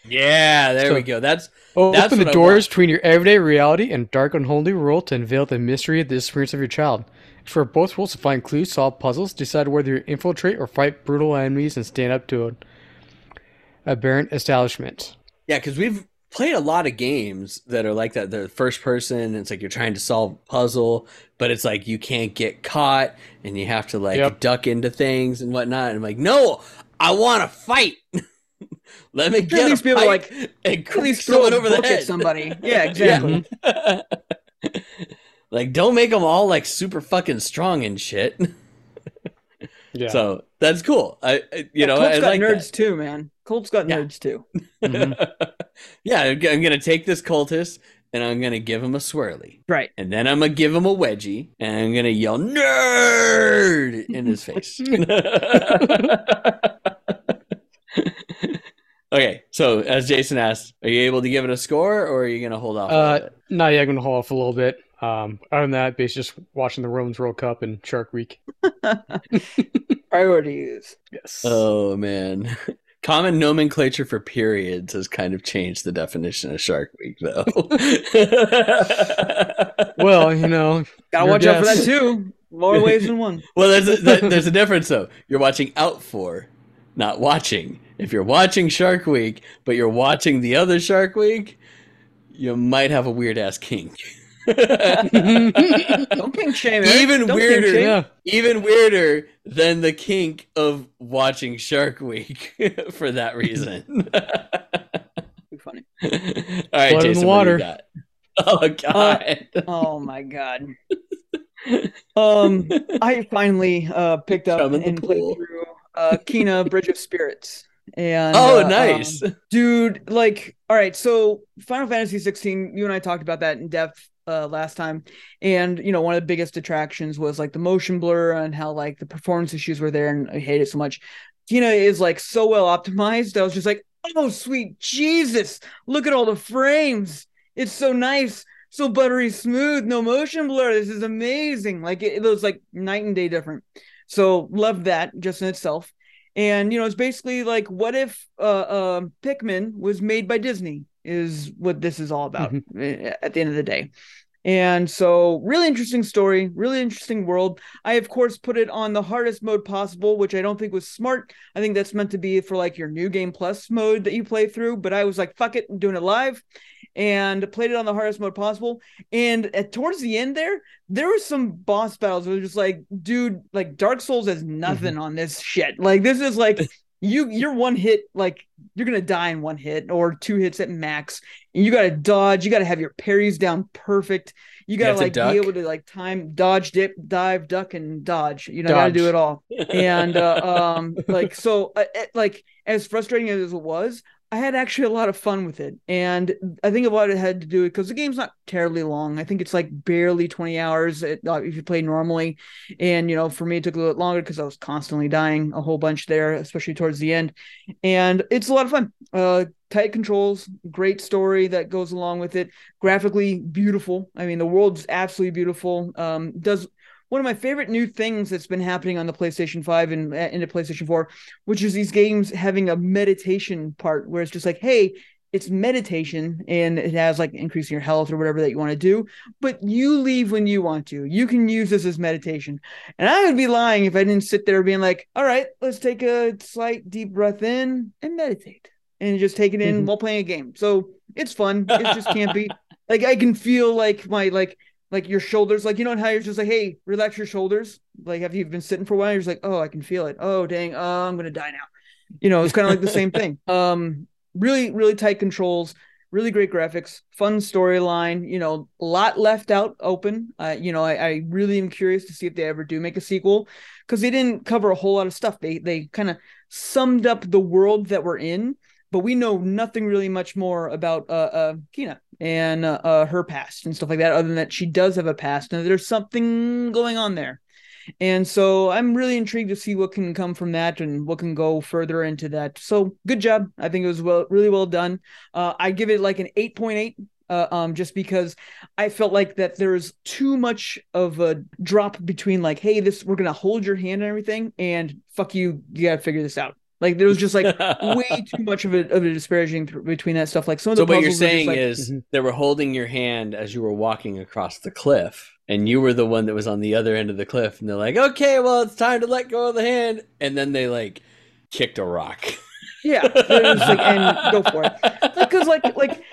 Yeah, there So- we go. That's Oh, That's open the doors between your everyday reality and dark, unholy world to unveil the mystery of the experience of your child. For both worlds to find clues, solve puzzles, decide whether you infiltrate or fight brutal enemies, and stand up to an aberrant establishment. yeah, because we've played a lot of games that are like that. They're first person. It's like you're trying to solve a puzzle, but it's like you can't get caught, and you have to like Yep. duck into things and whatnot. And I'm like, no, I want to fight. Let me get least a be able to, pipe like, and At least throw it over the head. somebody. Yeah, exactly. Yeah. like, don't make them all like super fucking strong and shit. Yeah. So that's cool. I, I- you know, Colt's I got like nerds that. too, man. Colt's got Yeah. nerds too. Mhm. yeah, I'm gonna take this cultist and I'm gonna give him a swirly, Right. and then I'm gonna give him a wedgie, and I'm gonna yell "nerd" in his face. okay, so as Jason asked, are you able to give it a score, or are you gonna hold off? a Uh, little bit? no, yeah, I'm gonna hold off a little bit. Um, other than that, basically just watching the Women's World Cup and Shark Week. Priorities. Yes. Oh man. Common nomenclature for periods has kind of changed the definition of Shark Week, though. well, you know, Gotta Your watch out for that too. More ways than one. Well, there's a, there's a difference though. You're watching out for, not watching. If you're watching Shark Week, but you're watching the other Shark Week, you might have a weird ass kink. Don't kink shame. Eric. Even Don't weirder. shame. yeah. Even weirder than the kink of watching Shark Week for that reason. Too funny. All right, Blood in the Jason, water. what do you got? Oh God. Oh my god. Um, I finally uh picked up Chum in the and played through uh Kena Bridge of Spirits. And oh, uh, nice. um, dude like all right so final fantasy 16 you and i talked about that in depth uh last time. And you know one of the biggest attractions was like the motion blur and how like the performance issues were there and i hate it so much. Kena is like so well optimized. I was just like oh sweet jesus. Look at all the frames. It's so nice. So buttery smooth. No motion blur. This is amazing. Like it, it was like night and day different. So love that just in itself. And you know it's basically like what if uh um pikmin was made by disney is what this is all about eh, at the end of the day. And so really interesting story really interesting world. I of course put it on the hardest mode possible which i don't think was smart. I think that's meant to be for like your new game plus mode that you play through but i was like fuck it i'm doing it live and played it on the hardest mode possible. And at, towards the end there there was some boss battles where it was just like, dude, like Dark Souls has nothing on this shit. Like this is like you you're one hit, like you're gonna die in one hit or two hits at max. And you gotta dodge, you gotta have your parries down perfect. You gotta to like duck? be able to like time dodge, dip, dive, duck, and dodge. You know, gotta do it all. And uh, um like so uh, like as frustrating as it was, I had actually a lot of fun with it. And I think a lot of it had to do it because the game's not terribly long. I think it's like barely 20 hours uh, if you play normally. And, you know, for me, it took a little bit longer because I was constantly dying a whole bunch there, especially towards the end. And it's a lot of fun. Uh, tight controls, great story that goes along with it. Graphically beautiful. I mean, the world's absolutely beautiful. Um, does one of my favorite new things that's been happening on the PlayStation 5 and uh, into PlayStation 4, which is these games having a meditation part where it's just like, hey, it's meditation and it has like increasing your health or whatever that you want to do, but you leave when you want to. You can use this as meditation. And I would be lying if I didn't sit there being like, all right, let's take a slight deep breath in and meditate and just take it in Mhm. while playing a game. So it's fun. It just can't be like I can feel like my like like your shoulders, like you know how you're just like, hey, relax your shoulders. Like have you been sitting for a while? You're just like, oh, I can feel it. Oh dang, oh, I'm gonna die now. You know, it's kind of like the same thing. Um, really, really tight controls, really great graphics, fun storyline. You know, a lot left out open. Uh, you know, I, I really am curious to see if they ever do make a sequel because they didn't cover a whole lot of stuff. They they kind of summed up the world that we're in, but we know nothing really much more about uh, uh Kena and uh, her past and stuff like that, other than that she does have a past and there's something going on there. And so I'm really intrigued to see what can come from that and what can go further into that. So good job. I think it was well, really well done. Uh, I give it like an 8.8. Uh, um, just because I felt like that there's too much of a drop between like, hey, this we're gonna hold your hand and everything, and fuck you, you gotta figure this out. Like there was just like way too much of a of a disparaging th- between that stuff. Like some of the So what you're puzzles were just saying like, is Mhm. they were holding your hand as you were walking across the cliff, and you were the one that was on the other end of the cliff, and they're like, "Okay, well, it's time to let go of the hand," and then they like kicked a rock. Yeah, like, and go for it. Because like, like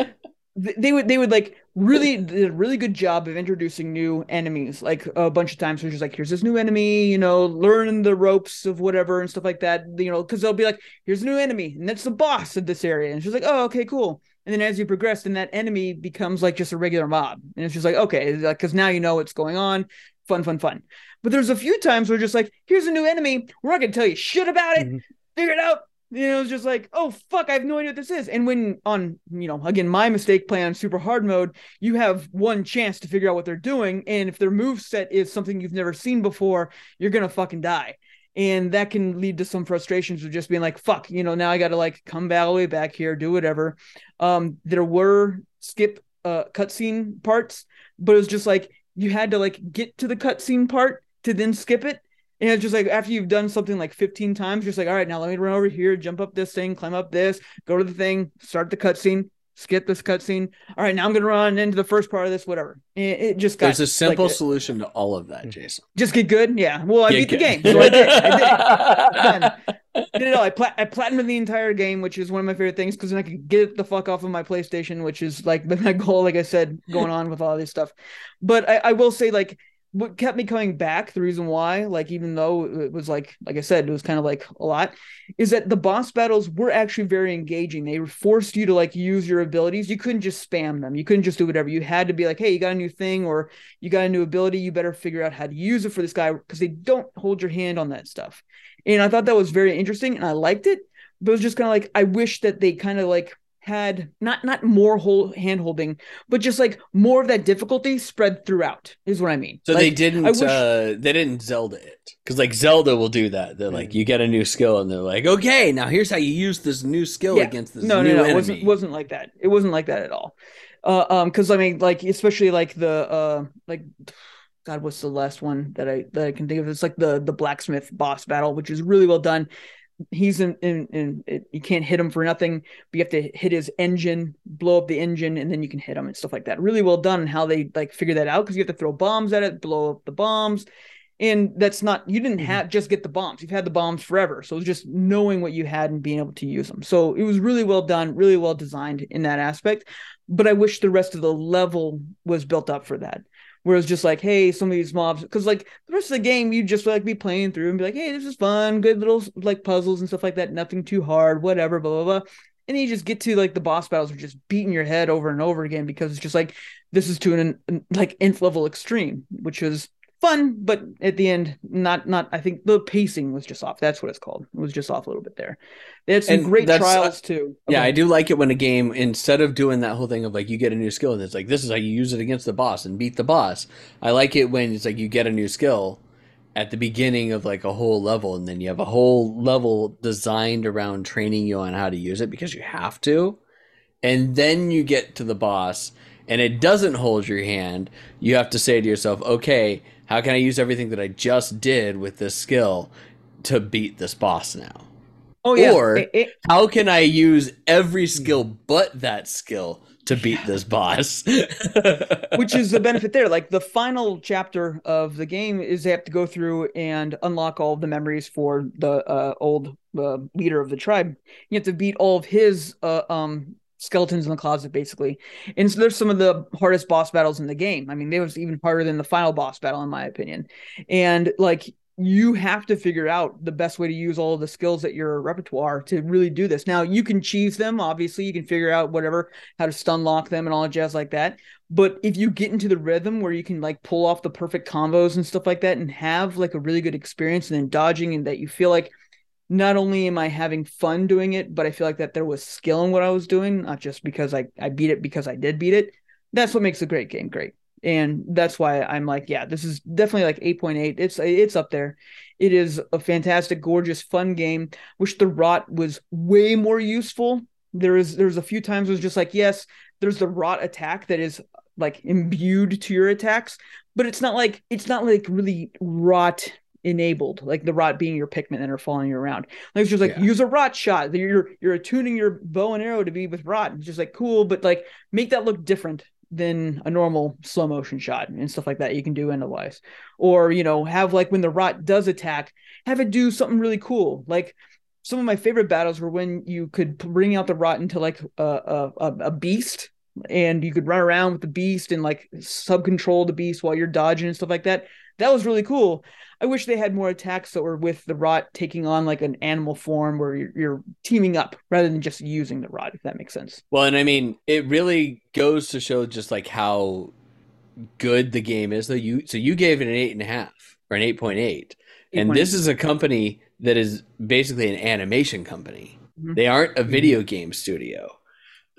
th- they would, they would like really did a really good job of introducing new enemies. Like a bunch of times, it's just like, here's this new enemy, you know, learn the ropes of whatever and stuff like that. You know, because they'll be like, here's a new enemy, and that's the boss of this area, and she's like, oh, okay, cool. And then as you progress, then that enemy becomes like just a regular mob, and it's just like, okay, because now you know what's going on. Fun, fun, fun. But there's a few times where just like, here's a new enemy. We're not gonna tell you shit about it. Mhm. Figure it out. You know, it's just like, oh fuck, I have no idea what this is. And when on, you know, again, my mistake playing super hard mode, you have one chance to figure out what they're doing, and if their move set is something you've never seen before, you're gonna fucking die. And that can lead to some frustrations of just being like, fuck, you know, now I gotta like come back all the way back here, do whatever. Um, there were skip uh cutscene parts, but it was just like you had to like get to the cutscene part to then skip it. And it's just like after you've done something like 15 times, just like, all right, now let me run over here, jump up this thing, climb up this, go to the thing, start the cutscene, skip this cutscene. All right, now I'm gonna run into the first part of this, whatever. It, it just got There's a simple like, solution to all of that. Jason. just get good. Yeah. Well, I Get beat the game, so I did. I did. Did it all. I, plat- I platinumed the entire game, which is one of my favorite things because then I could get the fuck off of my PlayStation, which is like my goal, like I said, going on with all this stuff. But I, I will say, like, what kept me coming back, the reason why, like, even though it was like, like I said, it was kind of like a lot, is that the boss battles were actually very engaging. They forced you to like use your abilities. You couldn't just spam them. You couldn't just do whatever. You had to be like, hey, you got a new thing or you got a new ability. You better figure out how to use it for this guy because they don't hold your hand on that stuff. And I thought that was very interesting and I liked it. But it was just kind of like I wish that they kind of like had not not more whole hand holding, but just like more of that difficulty spread throughout is what I mean. So Like, they didn't wish- uh they didn't Zelda it. Cuz like Zelda will do that. They're like you get a new skill and they're like, "Okay, now here's how you use this new skill Yeah. against this no, no, no, enemy." it wasn't wasn't like that. It wasn't like that at all. Uh, um, because I mean, like especially like the uh, like, God, what's the last one that I that I can think of? It's like the the blacksmith boss battle, which is really well done. He's in in, in it, you can't hit him for nothing, but you have to hit his engine, blow up the engine, and then you can hit him and stuff like that. Really well done how they like figure that out because you have to throw bombs at it, blow up the bombs. And that's not you didn't Mhm. have just get the bombs. You've had the bombs forever. So it's just knowing what you had and being able to use them. So it was really well done, really well designed in that aspect. But I wish the rest of the level was built up for that. Whereas just like, hey, some of these mobs, because like the rest of the game, you just like be playing through and be like, hey, this is fun, good little like puzzles and stuff like that, nothing too hard, whatever, blah blah blah. And then you just get to like the boss battles are just beating your head over and over again because it's just like this is to an, an like nth level extreme, which was fun, but at the end, not not. I think the pacing was just off. That's what it's called. It was just off a little bit there. They had some And great uh, trials too. Yeah, I do like it when a game instead of doing that whole thing of like you get a new skill and it's like this is how you use it against the boss and beat the boss. I like it when it's like you get a new skill at the beginning of like a whole level and then you have a whole level designed around training you on how to use it because you have to. And then you get to the boss and it doesn't hold your hand. You have to say to yourself, "Okay, how can I use everything that I just did with this skill to beat this boss now?" Oh yeah. Or- It- it- How can I use every skill but that skill to beat this boss? which is the benefit there. Like the final chapter of the game is they have to go through and unlock all of the memories for the uh, old uh, leader of the tribe. You have to beat all of his uh, um skeletons in the closet, basically. And so there's some of the hardest boss battles in the game. I mean, they was even harder than the final boss battle, in my opinion. And like you have to figure out the best way to use all of the skills at your repertoire to really do this. Now you can cheese them, obviously. You can figure out whatever how to stun lock them and all the jazz like that. But if you get into the rhythm where you can like pull off the perfect combos and stuff like that and have like a really good experience and then dodging and that you feel like not only am I having fun doing it, but I feel like that there was skill in what I was doing, not just because I, I beat it because I did beat it. That's what makes a great game great. And that's why I'm like, yeah, this is definitely like 8.8. It's it's up there. It is a fantastic, gorgeous, fun game. Wish the rot was way more useful. There is there's a few times it was just like, yes, there's the rot attack that is like imbued to your attacks, but it's not like it's not like really rot enabled, like the rot being your Pikmin that are following you around. Like it's just like Yeah. use a rot shot. You're you're attuning your bow and arrow to be with rot. It's just like cool, but like make that look different than a normal slow motion shot and stuff like that you can do otherwise. Or, you know, have like when the rot does attack, have it do something really cool. Like some of my favorite battles were when you could bring out the rot into like a a, a- a beast and you could run around with the beast and like sub control the beast while you're dodging and stuff like that. That was really cool. I wish they had more attacks that were with the rot taking on like an animal form where you're, you're teaming up rather than just using the rot, if that makes sense. well, and I mean, it really goes to show just like how good the game is. Though you, so you gave it an eight and a half or an eight point eight, and this is a company that is basically an animation company. Mhm. They aren't a video game studio.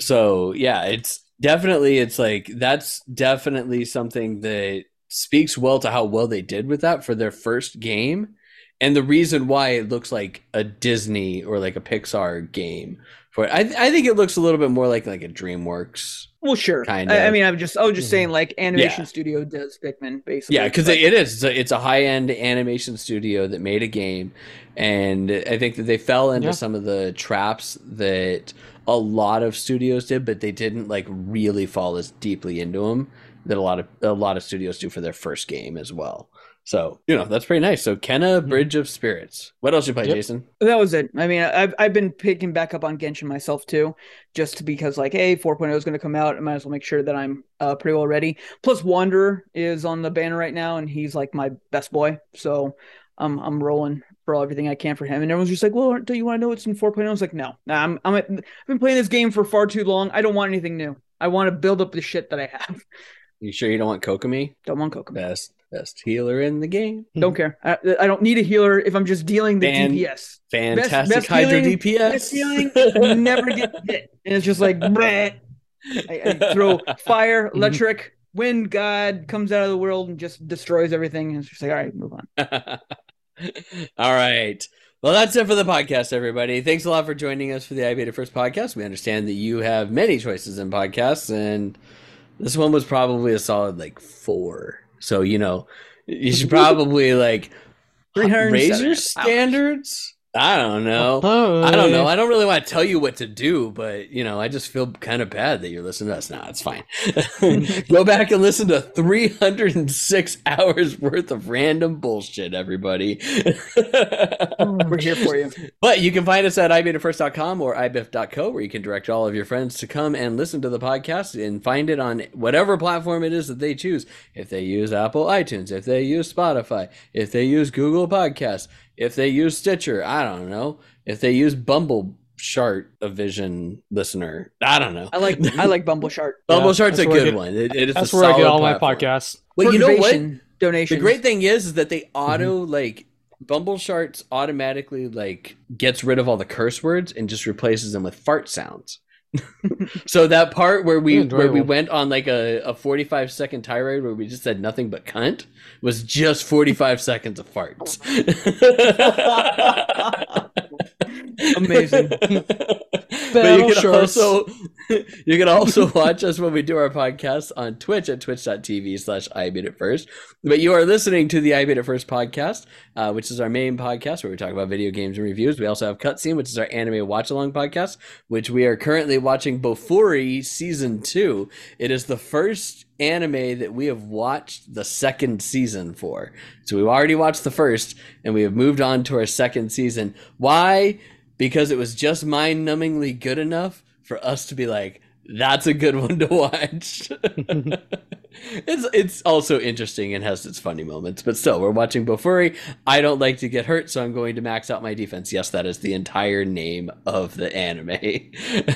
So yeah, it's definitely it's like that's definitely something that speaks well to how well they did with that for their first game. And the reason why it looks like a Disney or like a Pixar game for I I think it looks a little bit more like like a DreamWorks. Well, sure. Kind I, I mean, I'm just, I was just Mhm. saying, like, animation Yeah. studio does Pikmin, basically. Yeah, because but- it is. It's a, it's a high end animation studio that made a game, and I think that they fell into Yeah. some of the traps that a lot of studios did, but they didn't like really fall as deeply into them that a lot of a lot of studios do for their first game as well. So you know that's pretty nice. So Kena Bridge of Spirits. What else you play, Yep. Jason? that was it. I mean, I've I've been picking back up on Genshin myself too, just because like, hey, 4.0 is going to come out. I might as well make sure that I'm uh, pretty well ready. Plus, Wanderer is on the banner right now, and he's like my best boy. So I'm I'm rolling for everything I can for him. And everyone's just like, well, do you want to know what's in 4.0? I was like, no, nah, I'm I'm I've been playing this game for far too long. I don't want anything new. I want to build up the shit that I have. You sure you don't want Kokomi? Don't want Kokomi. Best best healer in the game. Don't care. I, I don't need a healer if I'm just dealing the Fan- DPS. Fantastic best Hydro healing- DPS. Best healing never get hit, and it's just like bleh. I, I throw fire, Mm-hmm. electric, wind god comes out of the world and just destroys everything. And it's just like, all right, move on. All right. Well, that's it for the podcast, everybody. Thanks a lot for joining us for the I Beat It First podcast. We understand that you have many choices in podcasts, and this one was probably a solid like four. So you know, you should probably like 307 raise your standards. I don't know. Oh, I don't know. I don't really want to tell you what to do, but you know, I just feel kind of bad that you're listening to us. Nah, it's fine. Go back and listen to 306 hours worth of random bullshit, everybody. We're here for you. But you can find us at ibeatitfirst.com or ibif.co where you can direct all of your friends to come and listen to the podcast and find it on whatever platform it is that they choose. If they use Apple iTunes, if they use Spotify, if they use Google Podcasts, if they use Stitcher, I don't know. If they use Bumble Shart, a Vision listener, I don't know. I like I like Bumble Shark. Bumble Yeah, Shart's a that's where I good get- one. It, it is That's a where I get solid all my podcasts. But you know what? Motivation, Donations. The great thing is, is that they mm-hmm. auto like Bumble Sharts automatically like gets rid of all the curse words and just replaces them with fart sounds. so that part where we where we went on like a, a 45 second tirade where we just said nothing but cunt was just 45 seconds of farts. Amazing. but you can shorts. also You can also watch us when we do our podcast on Twitch at twitch.tv slash I Beat It First. But you are listening to the I Beat It First podcast, uh, which is our main podcast where we talk about video games and reviews. We also have Cutscene, which is our anime watch along podcast, which we are currently watching Bofuri season two. It is the first anime that we have watched the second season for. So we've already watched the first and we have moved on to our second season. Why? Because it was just mind numbingly good enough for us to be like, that's a good one to watch. it's it's also interesting and has its funny moments, but still, we're watching Bofuri. I don't like to get hurt, so I'm going to max out my defense. Yes, that is the entire name of the anime.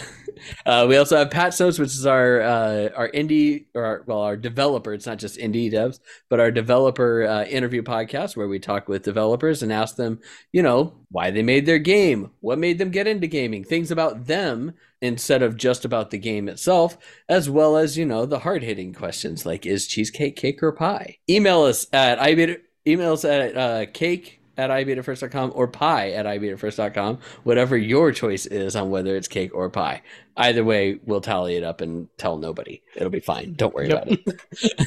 Uh, we also have Patch Notes, which is our uh, our indie or our, well our developer. It's not just indie devs, but our developer uh, interview podcast where we talk with developers and ask them, you know, why they made their game, what made them get into gaming, things about them instead of just about the game itself, as well as you know the hard hitting questions like is cheesecake cake or pie. Email us at I email us at uh, cake at ibeatitfirst.com or pie at ibeatitfirst.com, whatever your choice is on whether it's cake or pie. Either way, we'll tally it up and tell nobody. It'll be fine. Don't worry Yep. about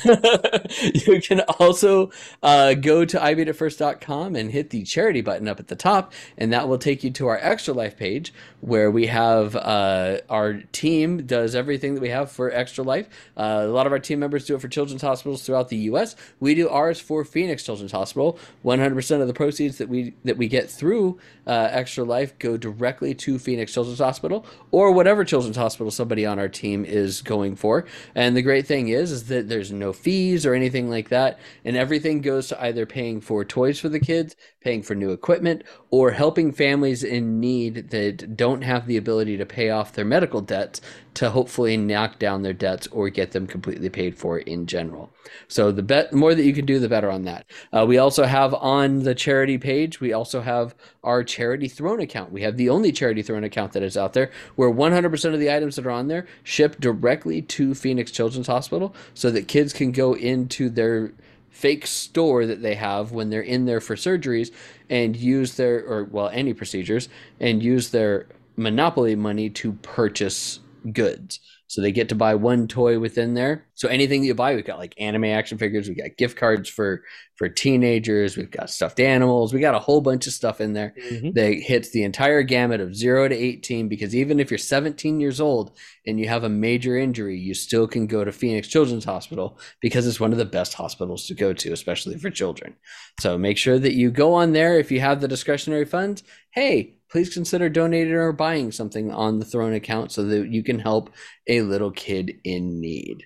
it. you can also uh, go to ibeatitfirst.com and hit the charity button up at the top, and that will take you to our Extra Life page where we have uh, our team does everything that we have for Extra Life. Uh, a lot of our team members do it for children's hospitals throughout the U.S. We do ours for Phoenix Children's Hospital. 100% of the proceeds that we that we get through uh, Extra Life go directly to Phoenix Children's Hospital or whatever children's hospital somebody on our team is going for. And the great thing is, is that there's no fees or anything like that, and everything goes to either paying for toys for the kids, paying for new equipment, or helping families in need that don't have the ability to pay off their medical debts to hopefully knock down their debts or get them completely paid for in general. So the bet, more that you can do, the better on that. Uh, we also have on the charity page, we also have our charity throne account. We have the only charity throne account that is out there where 100% of the items that are on there ship directly to Phoenix Children's Hospital so that kids can go into their fake store that they have when they're in there for surgeries and use their or well any procedures and use their monopoly money to purchase goods. So they get to buy one toy within there. So anything that you buy we've got like anime action figures we've got gift cards for for teenagers we've got stuffed animals we got a whole bunch of stuff in there Mhm. that hits the entire gamut of 0 to 18 because even if you're 17 years old and you have a major injury you still can go to phoenix children's hospital because it's one of the best hospitals to go to especially for children. So make sure that you go on there if you have the discretionary funds. Hey please consider donating or buying something on the throne account so that you can help a little kid in need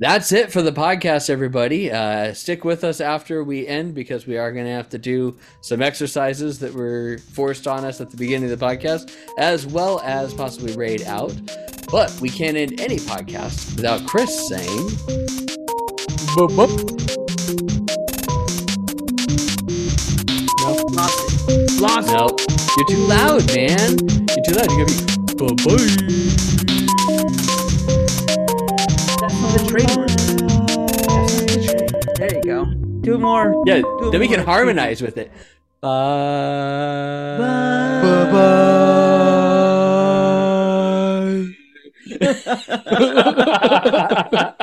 that's it for the podcast, everybody. Uh, stick with us after we end because we are going to have to do some exercises that were forced on us at the beginning of the podcast, as well as possibly raid out. But we can't end any podcast without Chris saying, Boop, boop. It. Lost it. "No, you're too loud, man. You're too loud. You're gonna be bye bye." That's not the trademark. That's not the trademark. There you go. Two more. Yeah, Do then we can harmonize with it. Bye. Bye-bye.